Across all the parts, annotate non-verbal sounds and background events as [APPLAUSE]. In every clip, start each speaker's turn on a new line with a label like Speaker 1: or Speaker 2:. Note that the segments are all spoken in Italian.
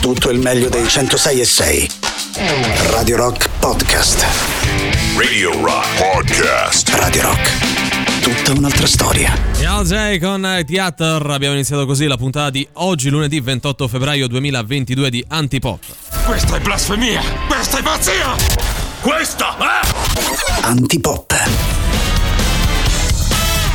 Speaker 1: tutto il meglio dei 106 e 6. Radio Rock Podcast.
Speaker 2: Radio Rock Podcast.
Speaker 1: Radio Rock. Tutta un'altra storia.
Speaker 3: E oggi con Theater abbiamo iniziato così la puntata di oggi, lunedì 28 febbraio 2022 di Antipop.
Speaker 2: Questa è blasfemia! Questa è pazzia! Questa è...
Speaker 1: Antipop.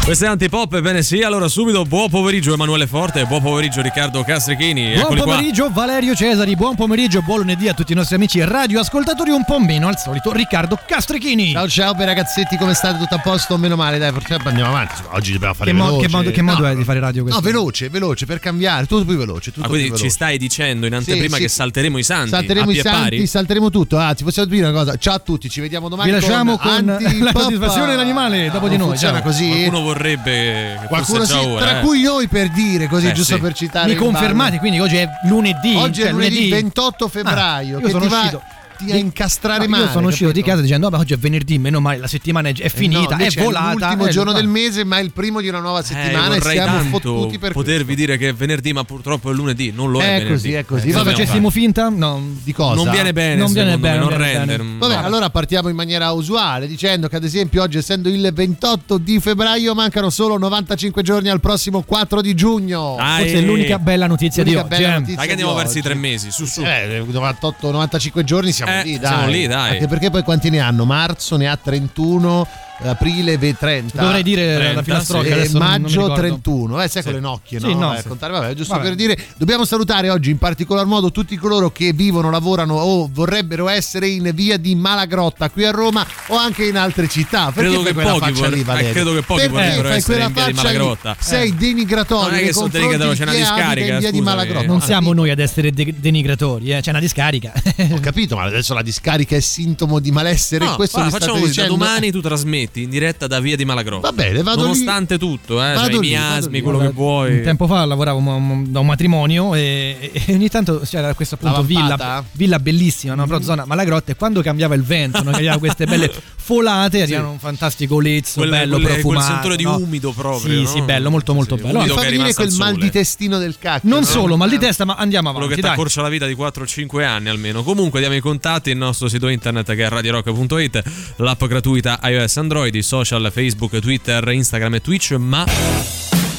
Speaker 3: Questo è Antipop, ebbene sì, allora subito buon pomeriggio Emanuele Forte, buon pomeriggio Riccardo Castrichini.
Speaker 4: Buon pomeriggio Valerio Cesari, buon pomeriggio, buon lunedì a tutti i nostri amici radioascoltatori, un po' meno al solito Riccardo Castrichini.
Speaker 5: Ciao ciao per ragazzetti, come state? Tutto a posto? Meno male, dai, purtroppo andiamo avanti. Oggi dobbiamo fare
Speaker 4: Che, mo-
Speaker 5: veloce.
Speaker 4: che modo, che modo
Speaker 5: No,
Speaker 4: è di fare radio questo?
Speaker 5: No, veloce, veloce, per cambiare, tutto più veloce. Tutto
Speaker 3: Ah, quindi
Speaker 5: più
Speaker 3: ci
Speaker 5: veloce.
Speaker 3: stai dicendo in anteprima
Speaker 5: Sì,
Speaker 3: che
Speaker 5: sì.
Speaker 3: salteremo i santi?
Speaker 5: Salteremo i santi,
Speaker 3: pari?
Speaker 5: salteremo tutto. Ah, ti possiamo dire una cosa. Ciao a tutti, ci vediamo domani.
Speaker 4: Vi lasciamo con
Speaker 5: Antipop.
Speaker 4: la soddisfazione dell'animale dopo di noi.
Speaker 5: Funziona così?
Speaker 3: Qualcuno vorrebbe che
Speaker 5: Qualcuno
Speaker 3: fosse già
Speaker 5: sì,
Speaker 3: ora,
Speaker 5: tra
Speaker 3: eh.
Speaker 5: cui noi per dire così,
Speaker 3: Eh,
Speaker 5: giusto
Speaker 3: sì.
Speaker 5: per citare.
Speaker 4: Mi confermate quindi oggi è lunedì?
Speaker 5: Oggi
Speaker 4: cioè,
Speaker 5: è lunedì 28 febbraio.
Speaker 4: Ah, io
Speaker 5: che
Speaker 4: sono
Speaker 5: ti va-
Speaker 4: uscito.
Speaker 5: Ti a incastrare
Speaker 4: No,
Speaker 5: male.
Speaker 4: Io sono uscito di casa dicendo: Vabbè, oggi è venerdì, meno male, la settimana è, è
Speaker 5: Eh
Speaker 4: finita,
Speaker 5: no,
Speaker 4: è volata.
Speaker 5: l'ultimo
Speaker 4: eh,
Speaker 5: giorno
Speaker 4: no.
Speaker 5: del mese, ma è il primo di una nuova settimana
Speaker 3: eh,
Speaker 5: e siamo
Speaker 3: tanto
Speaker 5: fottuti per
Speaker 3: potervi
Speaker 5: questo.
Speaker 3: dire che è venerdì, ma purtroppo è lunedì, non lo è.
Speaker 5: È
Speaker 3: venerdì.
Speaker 5: così, è così.
Speaker 3: Eh, dobbiamo
Speaker 4: facessimo finta? No.
Speaker 5: Di cosa?
Speaker 3: Non viene bene,
Speaker 4: Non viene bene,
Speaker 3: me,
Speaker 4: non viene
Speaker 3: rende.
Speaker 4: bene.
Speaker 5: Vabbè,
Speaker 3: no.
Speaker 5: allora partiamo in maniera usuale dicendo che ad esempio oggi essendo il 28 di febbraio mancano solo 95 giorni al prossimo 4 di giugno.
Speaker 3: Dai.
Speaker 4: Forse è l'unica bella notizia
Speaker 5: L'unica
Speaker 4: di oggi. eh.
Speaker 3: Dai che andiamo
Speaker 5: di
Speaker 3: verso i tre mesi, su su.
Speaker 5: Eh, 98 95 giorni siamo
Speaker 3: Eh,
Speaker 5: lì, dai.
Speaker 3: siamo lì, dai.
Speaker 5: Anche perché poi quanti ne hanno? Marzo ne ha 31, aprile ve 30.
Speaker 4: Dovrei dire
Speaker 3: 30,
Speaker 4: la filastrocca
Speaker 5: E
Speaker 4: non- non mi
Speaker 5: maggio
Speaker 4: ricordo.
Speaker 5: 31, eh, sai
Speaker 3: Sì.
Speaker 5: con le nocchie, no?
Speaker 4: Sì, no,
Speaker 5: Eh,
Speaker 4: sì.
Speaker 5: contare, vabbè, giusto
Speaker 4: Vabbè.
Speaker 5: per dire, dobbiamo salutare oggi in particolar modo tutti coloro che vivono, lavorano o vorrebbero essere in via di Malagrotta qui a Roma o anche in altre città. Perché
Speaker 3: Credo che
Speaker 5: quella
Speaker 3: pochi
Speaker 5: faccia
Speaker 3: vorre-
Speaker 5: lì,
Speaker 3: eh, credo che pochi
Speaker 5: Perché
Speaker 3: vorrebbero
Speaker 5: fai
Speaker 3: essere
Speaker 5: quella
Speaker 3: in via di? Malagrotta.
Speaker 5: Sei denigratorio
Speaker 3: Non è che sono denigratorio, c'è una discarica,
Speaker 5: in via di. Malagrotta.
Speaker 4: Non
Speaker 5: Ho
Speaker 4: siamo noi ad essere de- denigratori, eh. c'è una discarica.
Speaker 5: Ho capito, ma adesso la discarica è sintomo di malessere. Questo
Speaker 3: guarda,
Speaker 5: mi state
Speaker 3: facciamo domani tu trasmetti in diretta da via di Malagrotta.
Speaker 5: Va bene, vado lì.
Speaker 3: Nonostante tutto, eh,
Speaker 5: Vado
Speaker 3: cioè, i
Speaker 5: lì, vado
Speaker 3: miasmi,
Speaker 5: lì.
Speaker 3: quello che
Speaker 4: Un
Speaker 3: vuoi.
Speaker 4: tempo fa lavoravo da un matrimonio e, e ogni tanto c'era questa appunto
Speaker 5: La
Speaker 4: villa, villa bellissima, no? però zona Malagrotta e quando cambiava il vento, no? che aveva queste belle folate, [LAUGHS] arrivava un fantastico lezzo
Speaker 3: Quel-
Speaker 4: bello
Speaker 3: quelle-
Speaker 4: profumato.
Speaker 3: quel sentore di
Speaker 4: no?
Speaker 3: umido proprio,
Speaker 4: Sì,
Speaker 3: no?
Speaker 4: sì, bello, molto molto
Speaker 3: Sì,
Speaker 4: bello.
Speaker 3: umido
Speaker 5: Mi
Speaker 3: che
Speaker 5: fa
Speaker 3: è
Speaker 5: venire quel mal di testino del cacchio.
Speaker 4: Non
Speaker 5: no?
Speaker 4: solo, mal di testa, ma andiamo
Speaker 3: quello
Speaker 4: avanti.
Speaker 3: che ti
Speaker 4: dai.
Speaker 3: accorcia la vita di 4-5 anni almeno. Comunque diamo i contatti, il nostro sito internet che è radiorock.it, l'app gratuita iOS Android, i social Facebook, Twitter, Instagram e Twitch, ma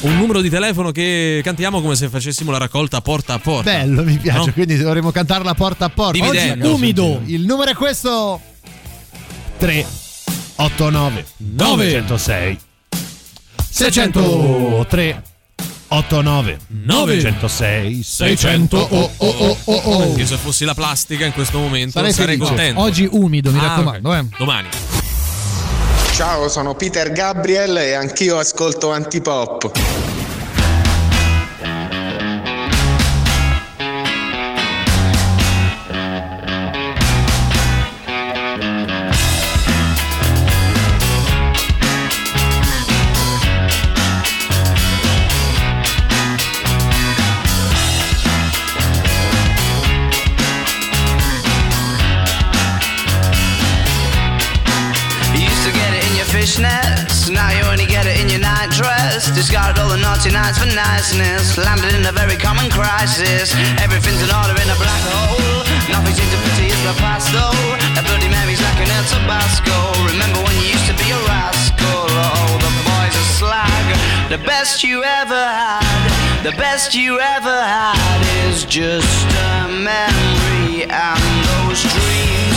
Speaker 3: un numero di telefono che cantiamo come se facessimo la raccolta porta a porta.
Speaker 5: Bello, mi piace.
Speaker 3: No?
Speaker 5: Quindi dovremmo cantarla porta a porta.
Speaker 3: Dividendo.
Speaker 5: Oggi
Speaker 4: Umido.
Speaker 5: Il numero è questo: 389 906 603 89 906 600 oh oh oh oh oh.
Speaker 3: Io se fossi la plastica in questo momento
Speaker 5: Sarei
Speaker 3: sarei, contento.
Speaker 4: Oggi umido, mi
Speaker 3: Ah,
Speaker 4: raccomando.
Speaker 3: ok.
Speaker 4: eh.
Speaker 3: Domani.
Speaker 6: Ciao, sono Peter Gabriel e anch'io ascolto Antipop.
Speaker 7: Niceness, landed in a very common crisis. Everything's in order in a black hole. Nothing seems to pity is the past though. A Bloody Mary's like an El Tabasco. Remember when you used to be a rascal? Oh, the boys are slag. The best you ever had, the best you ever had is just a memory and those dreams.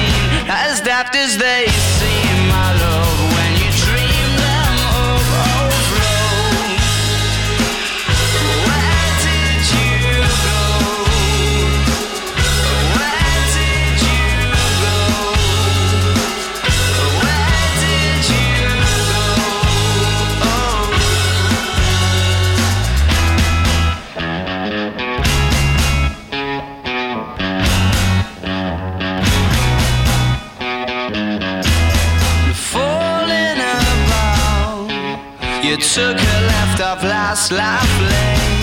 Speaker 7: as daft as they circle left of last
Speaker 8: laugh lane.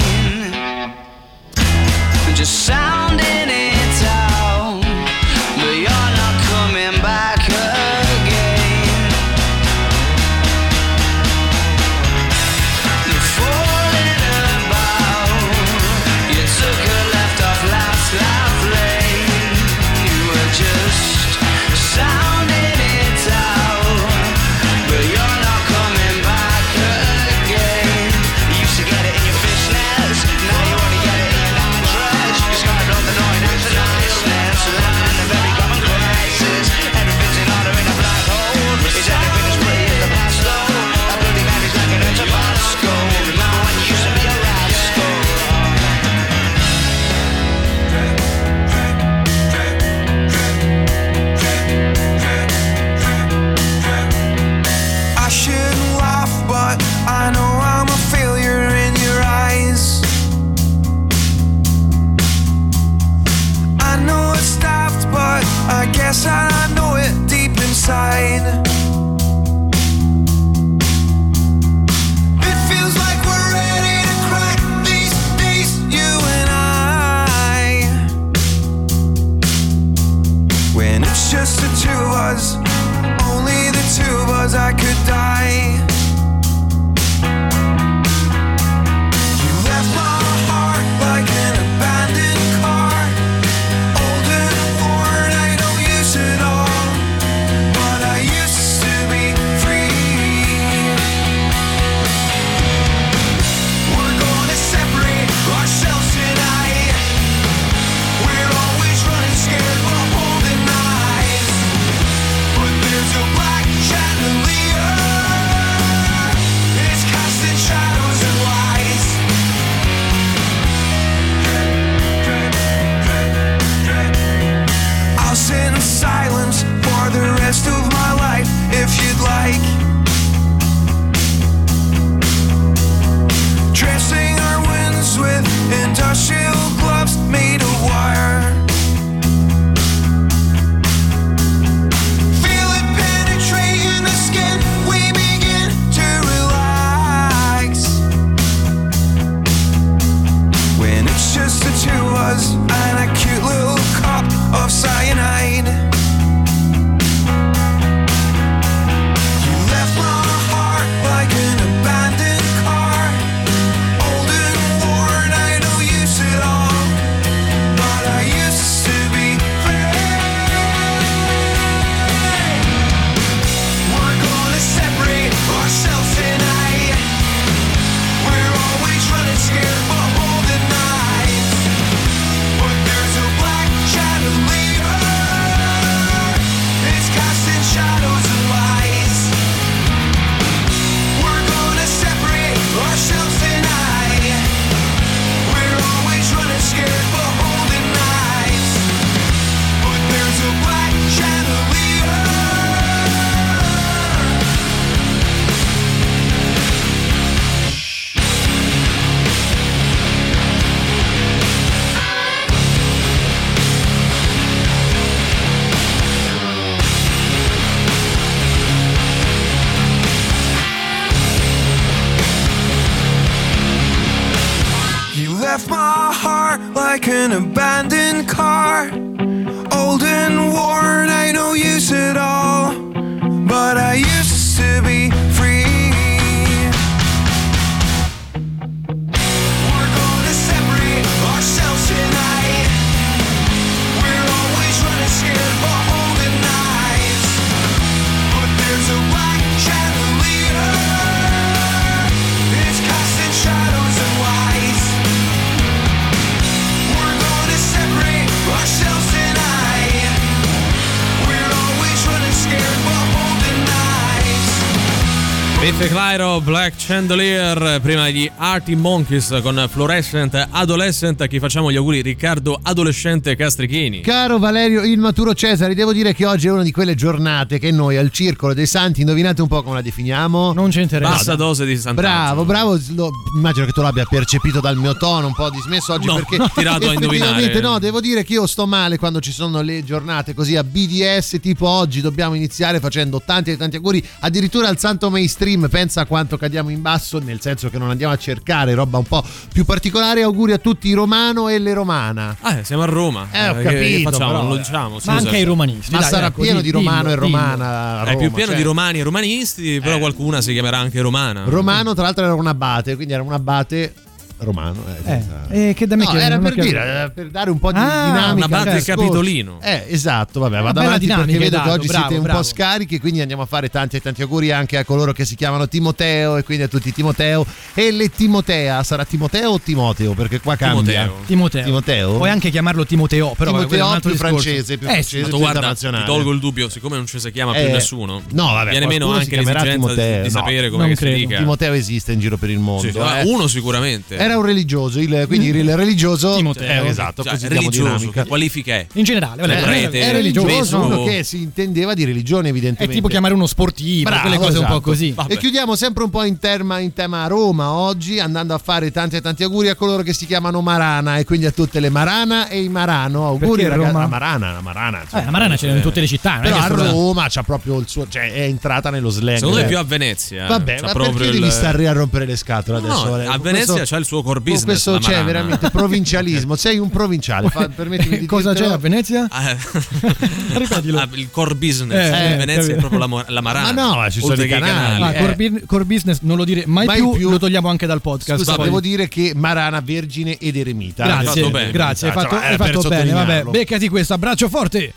Speaker 3: Biffy Clyro, Black Chandelier, prima gli Arty Monkeys con Fluorescent Adolescent, a chi facciamo gli auguri Riccardo Adolescente Castrichini.
Speaker 5: Caro Valerio il Maturo Cesare, devo dire che oggi è una di quelle giornate che noi al Circolo dei Santi, indovinate un po' come la definiamo?
Speaker 4: Non ci interessa.
Speaker 3: Bassa dose di sant'Antonio.
Speaker 5: Bravo, bravo, lo, immagino che tu l'abbia percepito dal mio tono, un po' dismesso oggi
Speaker 3: no,
Speaker 5: perché...
Speaker 3: No, tirato a indovinare.
Speaker 5: No, devo dire che io sto male quando ci sono le giornate così a BDS, tipo oggi dobbiamo iniziare facendo tanti e tanti auguri, addirittura al Santo Mainstream stream, pensa a quanto cadiamo in basso, nel senso che non andiamo a cercare roba un po' più particolare. Auguri a tutti i romano e le romana.
Speaker 3: Ah, eh, siamo a Roma.
Speaker 5: Eh, ho
Speaker 3: che-
Speaker 5: capito,
Speaker 3: Che facciamo?
Speaker 5: però,
Speaker 3: non lo
Speaker 5: eh.
Speaker 3: diciamo.
Speaker 4: Ma
Speaker 3: scusa.
Speaker 4: anche ai romanisti.
Speaker 5: Ma
Speaker 4: dai,
Speaker 5: sarà
Speaker 4: ecco,
Speaker 5: pieno di romano e
Speaker 4: dillo.
Speaker 5: romana. a
Speaker 3: È più
Speaker 5: Roma,
Speaker 3: pieno
Speaker 5: cioè.
Speaker 3: di romani e romanisti, però qualcuna si chiamerà anche romana.
Speaker 5: Romano, tra l'altro, era un abate, quindi era un abate romano. eh,
Speaker 4: Eh, eh, che da me
Speaker 5: No, era per dire, eh, per dare un po' di
Speaker 4: Ah,
Speaker 5: dinamica.
Speaker 3: un abate
Speaker 5: al discorso.
Speaker 3: capitolino.
Speaker 5: Eh, esatto, vabbè,
Speaker 4: Una
Speaker 5: vado avanti perché vedo
Speaker 4: hai
Speaker 5: che
Speaker 4: dato,
Speaker 5: oggi
Speaker 4: bravo,
Speaker 5: siete un
Speaker 4: bravo.
Speaker 5: po' scarichi, quindi andiamo a fare tanti e tanti auguri anche a coloro che si chiamano Timoteo e quindi a tutti Timoteo e le Timotea. Sarà Timoteo o Timoteo? Perché qua cambia.
Speaker 3: Timoteo.
Speaker 4: Timoteo.
Speaker 5: Timoteo?
Speaker 4: Puoi anche chiamarlo Timoteo, però vabbè, quello è un
Speaker 5: Timoteo
Speaker 4: altro
Speaker 5: più
Speaker 4: discorso.
Speaker 5: francese, più
Speaker 4: Eh,
Speaker 5: francese,
Speaker 4: sì.
Speaker 5: Più
Speaker 3: guarda, ti
Speaker 5: internazionale.
Speaker 3: tolgo il dubbio, siccome non ci si chiama più
Speaker 5: Eh,
Speaker 3: nessuno.
Speaker 5: no, vabbè,
Speaker 3: Viene meno anche l'esigenza di,
Speaker 5: Timoteo,
Speaker 3: sapere come si dica.
Speaker 5: Timoteo esiste in giro per il mondo. Eh.
Speaker 3: uno sicuramente.
Speaker 5: Era un religioso, il- quindi il religioso.
Speaker 4: Timoteo.
Speaker 5: eh, esatto,
Speaker 3: Cioè,
Speaker 5: così
Speaker 3: religioso, che qualifica è?
Speaker 4: In generale, vabbè,
Speaker 3: Eh,
Speaker 4: è-
Speaker 3: prete,
Speaker 4: è,
Speaker 5: è
Speaker 4: religioso.
Speaker 5: uno che si intendeva di religione,
Speaker 4: È
Speaker 5: evidentemente.
Speaker 4: tipo chiamare uno sportivo,
Speaker 5: Bravo,
Speaker 4: quelle cose un po'
Speaker 5: esatto.
Speaker 4: così.
Speaker 3: Vabbè.
Speaker 5: E chiudiamo sempre un po' in tema, in tema Roma oggi, andando a fare tanti e tanti auguri a coloro che si chiamano Marana e quindi a tutte le Marana e i Marano. Auguri
Speaker 4: Perché
Speaker 5: ragazzi.
Speaker 4: Roma?
Speaker 5: A Marana, a Marana.
Speaker 4: Eh,
Speaker 5: insomma.
Speaker 4: la Marana c'è in tutte le città. è
Speaker 5: Però a Roma c'ha proprio il suo. cioè è entrata nello slang.
Speaker 3: Secondo me
Speaker 5: Eh.
Speaker 3: più a Venezia.
Speaker 5: Vabbè,
Speaker 3: C'ha
Speaker 5: ma perché
Speaker 3: il-
Speaker 5: devi stare a rompere le scatole adesso? Valerio?
Speaker 3: a Venezia c'è il suo core
Speaker 5: con
Speaker 3: business.
Speaker 5: questo
Speaker 3: la
Speaker 5: c'è
Speaker 3: Marana.
Speaker 5: veramente provincialismo. Sei un provinciale. Fa- permettimi di
Speaker 4: Cosa c'è a Venezia?
Speaker 3: Ah, [LAUGHS]
Speaker 4: Ripetilo.
Speaker 3: ah, il core business
Speaker 4: Eh,
Speaker 3: di
Speaker 4: eh,
Speaker 3: Venezia
Speaker 4: capito.
Speaker 3: è proprio la, la Marana.
Speaker 5: Ma no, ma ci sono i
Speaker 3: che i
Speaker 5: canali.
Speaker 4: Ah,
Speaker 5: Eh.
Speaker 4: core, core business non lo dire mai,
Speaker 5: Mai
Speaker 4: più,
Speaker 5: più.
Speaker 4: lo togliamo anche dal podcast.
Speaker 5: Scusa, devo dire che Marana, Vergine ed Eremita.
Speaker 4: Grazie,
Speaker 3: fatto bene.
Speaker 4: grazie, hai
Speaker 5: Cioè,
Speaker 4: fatto,
Speaker 5: era
Speaker 4: hai fatto bene. Vabbè, beccati questo, abbraccio forte.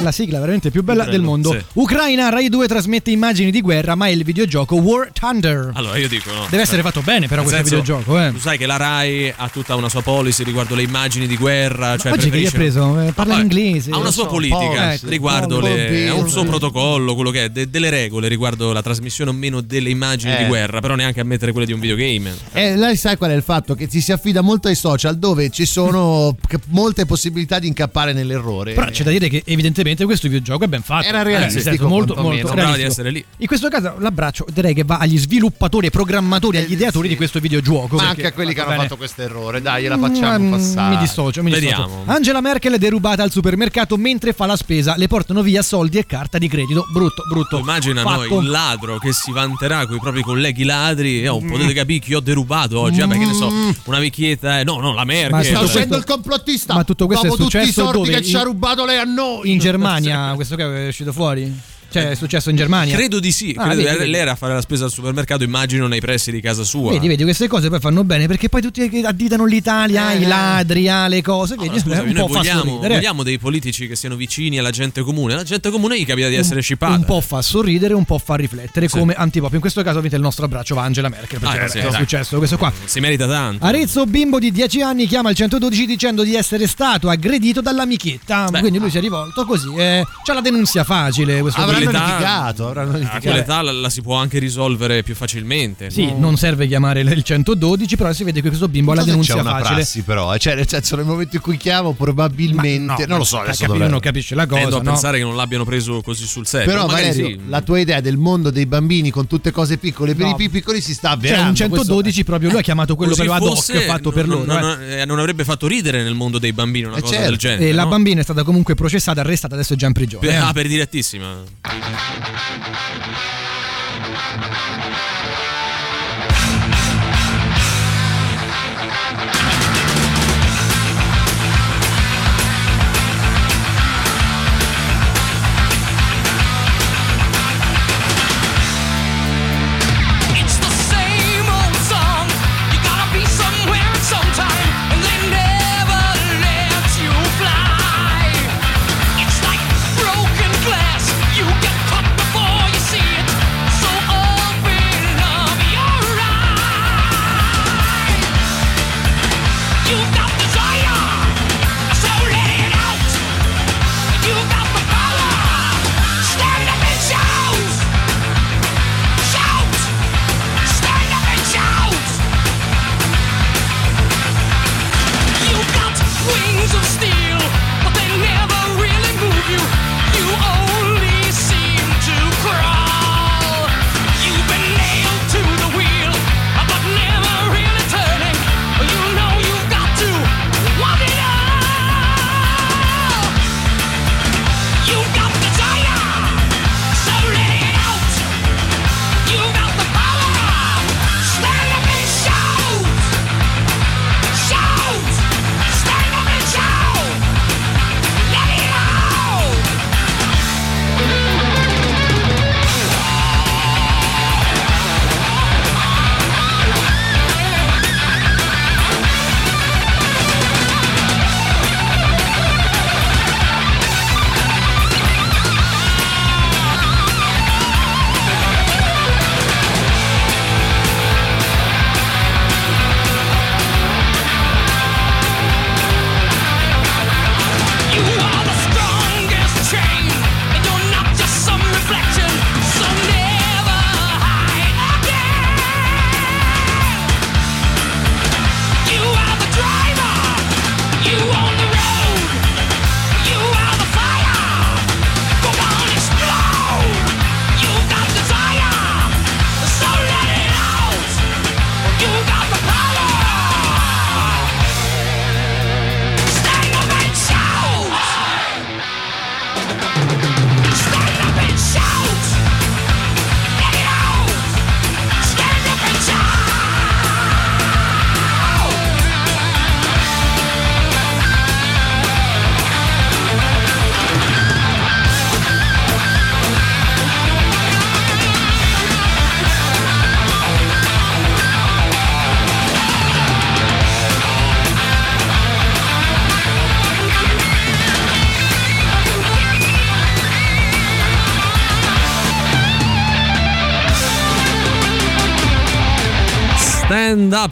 Speaker 4: La sigla veramente più bella
Speaker 3: Prego,
Speaker 4: del mondo.
Speaker 3: sì.
Speaker 4: Ucraina, Rai 2 trasmette immagini di guerra, ma è il videogioco War Thunder.
Speaker 3: Allora io dico no.
Speaker 4: Deve essere fatto bene però
Speaker 3: Nel
Speaker 4: questo
Speaker 3: senso,
Speaker 4: videogioco, eh.
Speaker 3: Sai che la Rai ha tutta una sua policy riguardo le immagini di guerra. Cioè
Speaker 4: Oggi che gli
Speaker 3: preferisce-
Speaker 4: preso? Eh, parla
Speaker 3: Vabbè,
Speaker 4: inglese.
Speaker 3: Ha una sua
Speaker 4: so,
Speaker 3: politica
Speaker 4: ecco,
Speaker 3: riguardo
Speaker 5: un po'
Speaker 3: le, ha un suo protocollo, quello che è, de- delle regole riguardo la trasmissione o meno delle immagini
Speaker 5: Eh.
Speaker 3: di guerra, però neanche a mettere quelle di un videogame.
Speaker 5: Eh, lei sai qual è il fatto? Che ci si affida molto ai social dove ci sono [LAUGHS] molte possibilità di incappare nell'errore.
Speaker 4: Però c'è da dire che evidentemente questo videogioco è ben fatto.
Speaker 5: Era
Speaker 4: Eh,
Speaker 5: realistico,
Speaker 4: senso, molto, molto
Speaker 3: Sembrava di
Speaker 4: realistico.
Speaker 3: essere lì.
Speaker 4: In questo caso l'abbraccio direi che va agli sviluppatori, ai programmatori, agli ideatori di questo videogioco.
Speaker 5: Ma anche a quelli che hanno
Speaker 4: bene.
Speaker 5: fatto questo errore, dai, gliela facciamo
Speaker 4: Mm,
Speaker 5: passare.
Speaker 4: Mi dissocio, mi dissocio.
Speaker 3: Vediamo.
Speaker 4: Angela Merkel è derubata al supermercato mentre fa la spesa. Le portano via soldi e carta di credito. Brutto, brutto.
Speaker 3: Immagina
Speaker 4: Fatto.
Speaker 3: noi il ladro che si vanterà con i propri colleghi ladri. Oh, potete capire chi ho derubato oggi. Vabbè, che ne so, una vecchietta. eh, no, no, la Merkel.
Speaker 4: Ma
Speaker 5: Sta uscendo
Speaker 4: questo-
Speaker 5: il complottista.
Speaker 4: Ma tutto questo è
Speaker 5: Dopo tutti i
Speaker 4: successo
Speaker 5: soldi
Speaker 4: dove?
Speaker 5: che ci ha
Speaker 4: In-
Speaker 5: rubato lei a noi.
Speaker 4: In Germania, questo che è uscito fuori? Cioè, è successo in Germania?
Speaker 3: Credo di sì.
Speaker 4: Ah,
Speaker 3: credo-
Speaker 4: vedi, vedi.
Speaker 3: Lei era a fare la spesa al supermercato, immagino, nei pressi di casa sua.
Speaker 4: Vedi, vedi, queste cose poi fanno bene perché poi tutti additano l'Italia,
Speaker 5: Eh.
Speaker 4: ai ladri, alle cose. Vedi,
Speaker 3: Allora, scusami,
Speaker 4: un
Speaker 3: noi
Speaker 4: po' fa
Speaker 3: vogliamo,
Speaker 4: sorridere.
Speaker 3: vogliamo dei politici che siano vicini alla gente comune. La gente comune gli capita di essere scippata.
Speaker 4: Un po' fa sorridere, un po' fa riflettere
Speaker 3: Sì.
Speaker 4: come antipop. In questo caso avete il nostro abbraccio, va Angela Merkel. Perché
Speaker 3: Ah, sì,
Speaker 4: è successo questo qua.
Speaker 3: Si merita tanto.
Speaker 4: Arezzo, bimbo di 10 anni, chiama il 112 dicendo di essere stato aggredito dall'amichetta.
Speaker 3: Beh.
Speaker 4: Quindi lui si è rivolto così. Eh, c'ha la denunzia facile. Questo
Speaker 5: Avranno
Speaker 3: quell'età-
Speaker 5: litigato, avranno
Speaker 3: A
Speaker 5: litigato.
Speaker 3: quell'età la, la si può anche risolvere più facilmente.
Speaker 4: Sì, non serve chiamare il 112, però si vede che questo bimbo ha la denunzia
Speaker 5: c'è una
Speaker 4: facile.
Speaker 5: prassi però, eh. cioè nel senso nel momento in cui chiamo probabilmente, non lo so, adesso
Speaker 4: capi- non capisce la cosa.
Speaker 3: Tendo a
Speaker 4: no?
Speaker 3: pensare che non l'abbiano preso così sul serio.
Speaker 5: Però
Speaker 3: magari
Speaker 5: Valerio,
Speaker 3: sì.
Speaker 5: la tua idea del mondo dei bambini con tutte cose piccole per
Speaker 4: No.
Speaker 5: i più piccoli si sta
Speaker 4: Cioè,
Speaker 5: avverando.
Speaker 4: un 112 proprio lui ha chiamato quello
Speaker 3: Così
Speaker 4: per ad hoc fatto per
Speaker 3: non,
Speaker 4: loro.
Speaker 3: non-
Speaker 4: eh.
Speaker 3: eh, non avrebbe fatto ridere nel mondo dei bambini una
Speaker 5: Eh,
Speaker 3: cosa
Speaker 5: certo.
Speaker 3: del genere.
Speaker 4: E la
Speaker 3: no?
Speaker 4: bambina è stata comunque processata, arrestata, adesso è già in prigione.
Speaker 3: Per-
Speaker 4: eh.
Speaker 3: ah, per direttissima.
Speaker 8: Thank you.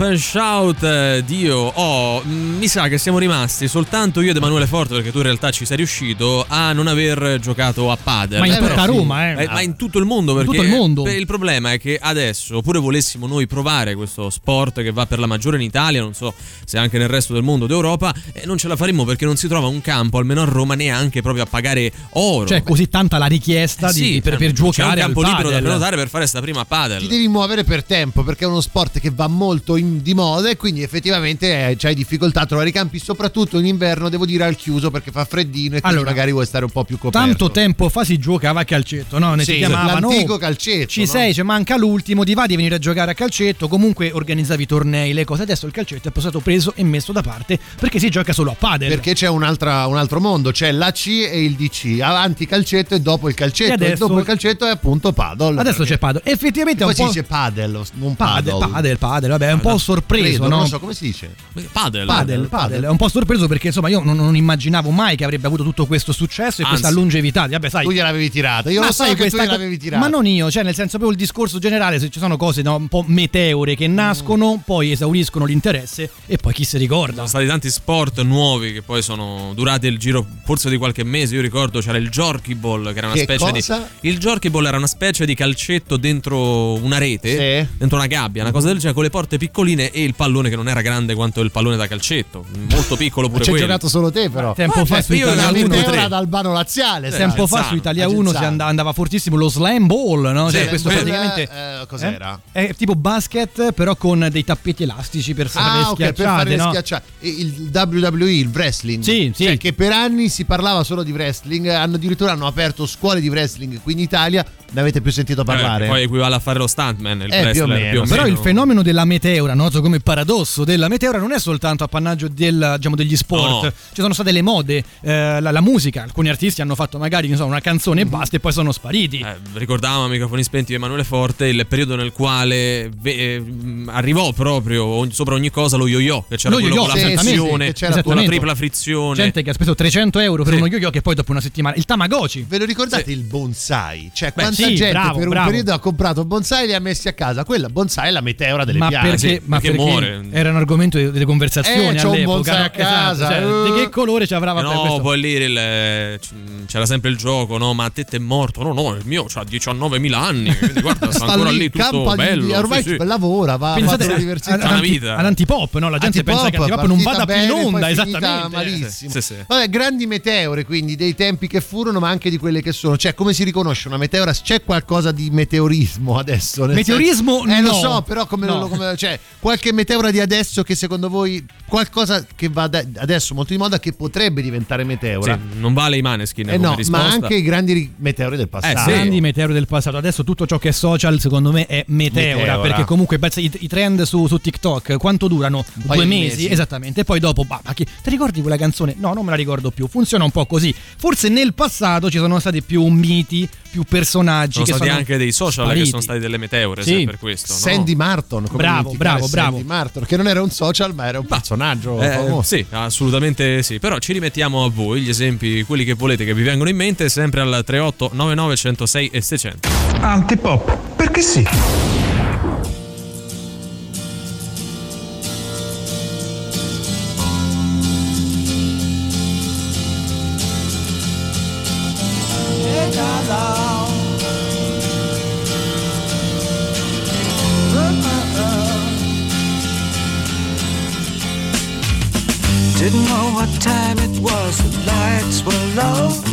Speaker 8: Up
Speaker 3: and shout, eh, Dio. Oh, mm, mi sa che siamo rimasti soltanto io ed Emanuele Forte, perché tu in realtà ci sei riuscito a non aver giocato a padel.
Speaker 4: Ma in
Speaker 5: Eh,
Speaker 4: tutta
Speaker 5: sì.
Speaker 4: Roma, eh.
Speaker 3: Eh, ma in tutto il mondo perché
Speaker 4: tutto il mondo.
Speaker 3: il problema è che adesso oppure volessimo noi provare questo sport che va per la maggiore in Italia non so se anche nel resto del mondo d'Europa eh, non ce la faremmo perché non si trova un campo almeno a Roma neanche proprio a pagare oro
Speaker 4: Cioè, così tanta la richiesta
Speaker 3: Eh
Speaker 4: di-
Speaker 3: sì,
Speaker 4: per, per
Speaker 3: c'è
Speaker 4: giocare
Speaker 3: un campo libero da prenotare per fare sta prima padel
Speaker 5: Ti devi muovere per tempo perché è uno sport che va molto in- di moda e quindi effettivamente eh, c'hai difficoltà a trovare i campi, soprattutto in inverno, devo dire al chiuso perché fa freddino e quindi
Speaker 4: Allora,
Speaker 5: magari vuoi stare un po' più coperto.
Speaker 4: Tanto tempo fa si giocava a calcetto, no? Ne
Speaker 5: Sì,
Speaker 4: si chiamavano
Speaker 5: l'antico
Speaker 4: "Oh,
Speaker 5: calcetto,
Speaker 4: Ci
Speaker 5: no?
Speaker 4: sei, ci manca l'ultimo, ti va di venire a giocare a calcetto. Comunque organizzavi tornei, le cose. Adesso il calcetto è stato preso e messo da parte perché si gioca solo a padel.
Speaker 5: Perché c'è un'altra- un altro mondo, c'è l'AC e il DC, avanti calcetto e dopo il calcetto,
Speaker 4: E
Speaker 5: e,
Speaker 4: adesso-
Speaker 5: dopo il calcetto è appunto paddle.
Speaker 4: Adesso
Speaker 5: perché-
Speaker 4: c'è padel. Effettivamente è
Speaker 5: Poi
Speaker 4: un
Speaker 5: si
Speaker 4: po'
Speaker 5: dice paddle, non
Speaker 4: padel,
Speaker 5: paddle.
Speaker 4: padel, padel, vabbè, è un po' sorpreso,
Speaker 5: Credo,
Speaker 4: no?
Speaker 5: Non lo so come si dice.
Speaker 3: padel
Speaker 4: Padel,
Speaker 5: Padel,
Speaker 4: è un po' sorpreso perché insomma io non, non immaginavo mai che avrebbe avuto tutto questo successo e
Speaker 3: Anzi.
Speaker 4: questa longevità. Vabbè, sai,
Speaker 5: Tu gliel'avevi tirata, io lo so
Speaker 4: sai,
Speaker 5: che tu
Speaker 4: questa co-
Speaker 5: gliel'avevi tirata.
Speaker 4: Ma non io, cioè nel senso proprio il discorso generale, se ci sono cose no, un po' meteore che nascono, poi esauriscono l'interesse e poi chi si ricorda.
Speaker 3: sono stati tanti sport nuovi che poi sono durati il giro forse di qualche mese. Io ricordo c'era il Jorky Ball, che era una
Speaker 5: Che
Speaker 3: specie
Speaker 5: cosa?
Speaker 3: di. Il Jorky Ball era una specie di calcetto dentro una rete,
Speaker 5: Sì.
Speaker 3: dentro una gabbia, una cosa del genere, con le porte piccoline e il pallone che non era grande quanto il pallone da calcetto. Molto piccolo pure
Speaker 5: Ci hai giocato solo te però.
Speaker 4: Tempo fa su Italia
Speaker 3: la
Speaker 4: 1
Speaker 3: vedo
Speaker 5: Meteora
Speaker 3: tre.
Speaker 5: ad Albano Laziale.
Speaker 3: Eh.
Speaker 4: Tempo fa su Italia
Speaker 5: a
Speaker 4: 1 si andava fortissimo lo slam ball, no? Cioè, questo
Speaker 3: quel-
Speaker 4: praticamente
Speaker 5: eh, cos'era?
Speaker 4: eh, è tipo basket, però con dei tappeti elastici per fare
Speaker 5: Ah,
Speaker 4: le
Speaker 5: ok, per
Speaker 4: schiacciate,
Speaker 5: fare le
Speaker 4: no?
Speaker 5: schiacciate. Il WWE, il wrestling.
Speaker 4: Sì, sì.
Speaker 5: Cioè, che per anni si parlava solo di wrestling. Hanno addirittura hanno aperto scuole di wrestling qui in Italia. Ne avete più sentito
Speaker 3: Eh,
Speaker 5: parlare?
Speaker 3: poi equivale a fare lo stuntman, il
Speaker 5: Eh, più o
Speaker 3: wrestler,
Speaker 5: meno.
Speaker 3: più o
Speaker 4: Però
Speaker 3: meno.
Speaker 4: il fenomeno della meteora, noto come paradosso della meteora, non è soltanto appannaggio del, diciamo, degli sport.
Speaker 3: No.
Speaker 4: Ci sono state le mode, eh, la, la musica. Alcuni artisti hanno fatto magari non so, una canzone e basta e poi sono spariti.
Speaker 3: Eh, ricordavamo a microfoni spenti di Emanuele Forte il periodo nel quale ve- eh, arrivò proprio ogni- sopra ogni cosa lo yo-yo, che c'era
Speaker 4: Lo
Speaker 3: quello
Speaker 4: yo-yo,
Speaker 3: con la
Speaker 5: sì, sì,
Speaker 3: frizione,
Speaker 5: sì, c'era
Speaker 3: con la tripla frizione.
Speaker 4: Gente che ha speso 300 euro per
Speaker 3: Sì.
Speaker 4: uno yo-yo che poi dopo una settimana. Il Tamagotchi.
Speaker 5: Ve lo ricordate il bonsai? Cioè,
Speaker 4: Beh,
Speaker 5: quanta
Speaker 4: sì,
Speaker 5: gente
Speaker 4: bravo,
Speaker 5: per un
Speaker 4: bravo.
Speaker 5: periodo ha comprato bonsai e li ha messi a casa? Quella bonsai è la meteora delle
Speaker 4: Ma
Speaker 5: piante.
Speaker 4: perché,
Speaker 3: sì,
Speaker 4: ma
Speaker 3: perché
Speaker 4: perché
Speaker 3: muore.
Speaker 4: era un argomento delle conversazioni
Speaker 5: Eh, c'ho un bonsai a casa,
Speaker 4: Esatto, cioè,
Speaker 5: eh.
Speaker 4: di che colore ci avrà
Speaker 3: no,
Speaker 4: questo-
Speaker 3: poi lì il- c'era sempre il gioco, no? Ma a te è morto? No, no, il mio ha 19.000 anni. Quindi guarda, sta [LAUGHS] ancora
Speaker 5: lì,
Speaker 3: tutto
Speaker 5: di-
Speaker 3: bello.
Speaker 5: ormai
Speaker 3: sì, sì.
Speaker 5: lavora, va,
Speaker 4: Pensate
Speaker 5: va
Speaker 4: a-
Speaker 5: all'università.
Speaker 3: una vita.
Speaker 4: all'antipop, no? La gente pensa che antipop non vada più in onda, esattamente.
Speaker 5: malissimo.
Speaker 3: Sì, sì.
Speaker 5: Vabbè, grandi meteore, quindi dei tempi che furono, ma anche di quelle che sono. Cioè, come si riconosce una meteora? C'è qualcosa di meteorismo adesso?
Speaker 4: Meteorismo
Speaker 5: senso- Eh, lo
Speaker 4: no.
Speaker 5: so, però come,
Speaker 4: No.
Speaker 5: come- cioè, qualche meteora di adesso che secondo voi qualcosa che va da- adesso molto di moda che potrebbe diventare meteora?
Speaker 3: Sì, non vale i maneskin
Speaker 5: Eh no,
Speaker 3: risposta.
Speaker 5: ma anche i grandi ri- meteori del passato.
Speaker 3: Eh, sì.
Speaker 4: grandi meteori del passato. Adesso tutto ciò che è social, secondo me, è meteora.
Speaker 5: Meteora.
Speaker 4: Perché comunque i, i trend su, su TikTok quanto durano? Due mesi,
Speaker 5: mesi.
Speaker 4: esattamente. E poi dopo, bah, ma chi, ti ricordi quella canzone? No, non me la ricordo più. Funziona un po' così. Forse nel passato ci sono stati più miti, più personaggi.
Speaker 3: sono
Speaker 4: che
Speaker 3: stati
Speaker 4: sono
Speaker 3: anche dei social
Speaker 4: spariti.
Speaker 3: che sono stati delle meteore,
Speaker 4: Sì.
Speaker 3: per questo. no?
Speaker 5: Sandy Martin, come
Speaker 4: Bravo,
Speaker 5: dimenticare
Speaker 4: bravo, bravo.
Speaker 5: Sandy Martin, che non era un social, ma era un personaggio
Speaker 3: Eh,
Speaker 5: famoso.
Speaker 3: sì, assolutamente sì. Però ci rimettiamo a voi gli esempi, quelli che volete che vi vengono in mente, sempre al 38 99 106 e 600.
Speaker 9: Antipop, perché sì.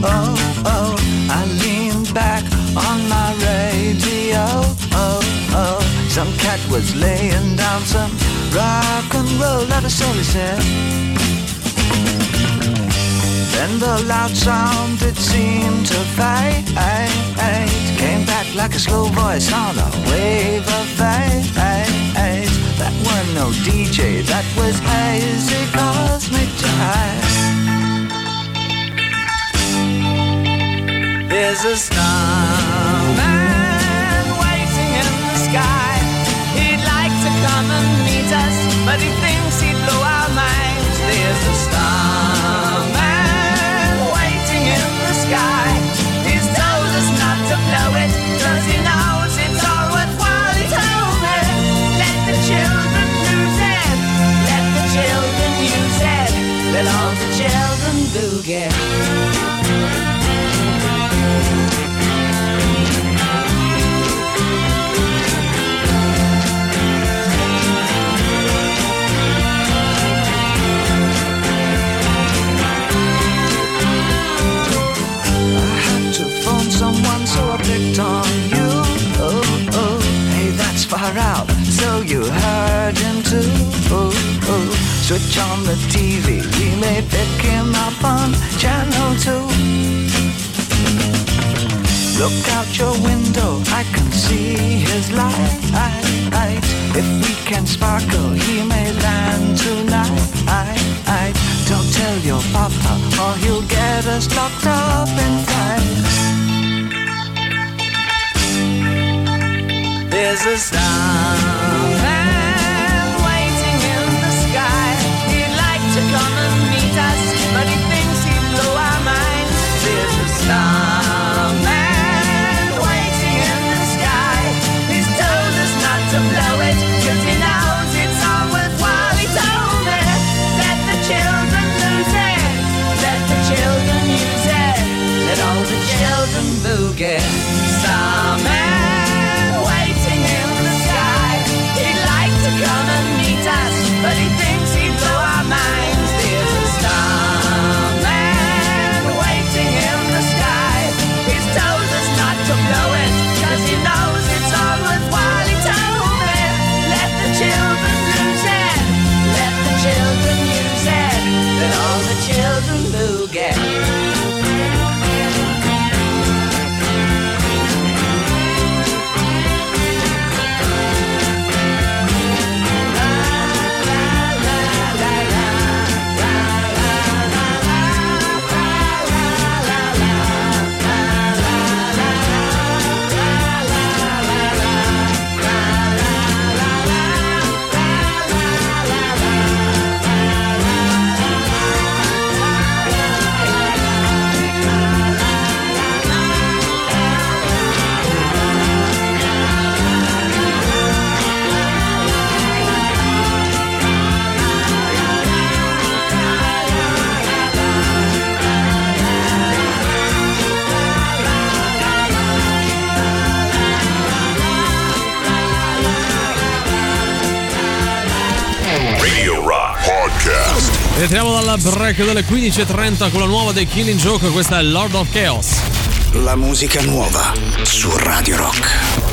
Speaker 8: Oh, oh. I leaned back on my radio. Oh, oh. Some cat was laying down some rock and roll that a soul said. Then the loud sound it seemed to fade Came back like a slow voice on a wave of fate That were no DJ, that was hazy cosmic jive There's a starman on you. Oh, oh, oh, hey, that's
Speaker 10: far out. So you heard him too. Oh, oh, switch on the TV. We may pick him up on channel two. Look out your window, I can see his light. If we can sparkle, he may land tonight. Don't tell your papa, or he'll get us locked up in fight. is a
Speaker 11: star.
Speaker 3: Entriamo dal break delle 15.30 con la nuova dei Killing Joke, questa è Lord of Chaos.
Speaker 12: La musica nuova su Radio Rock.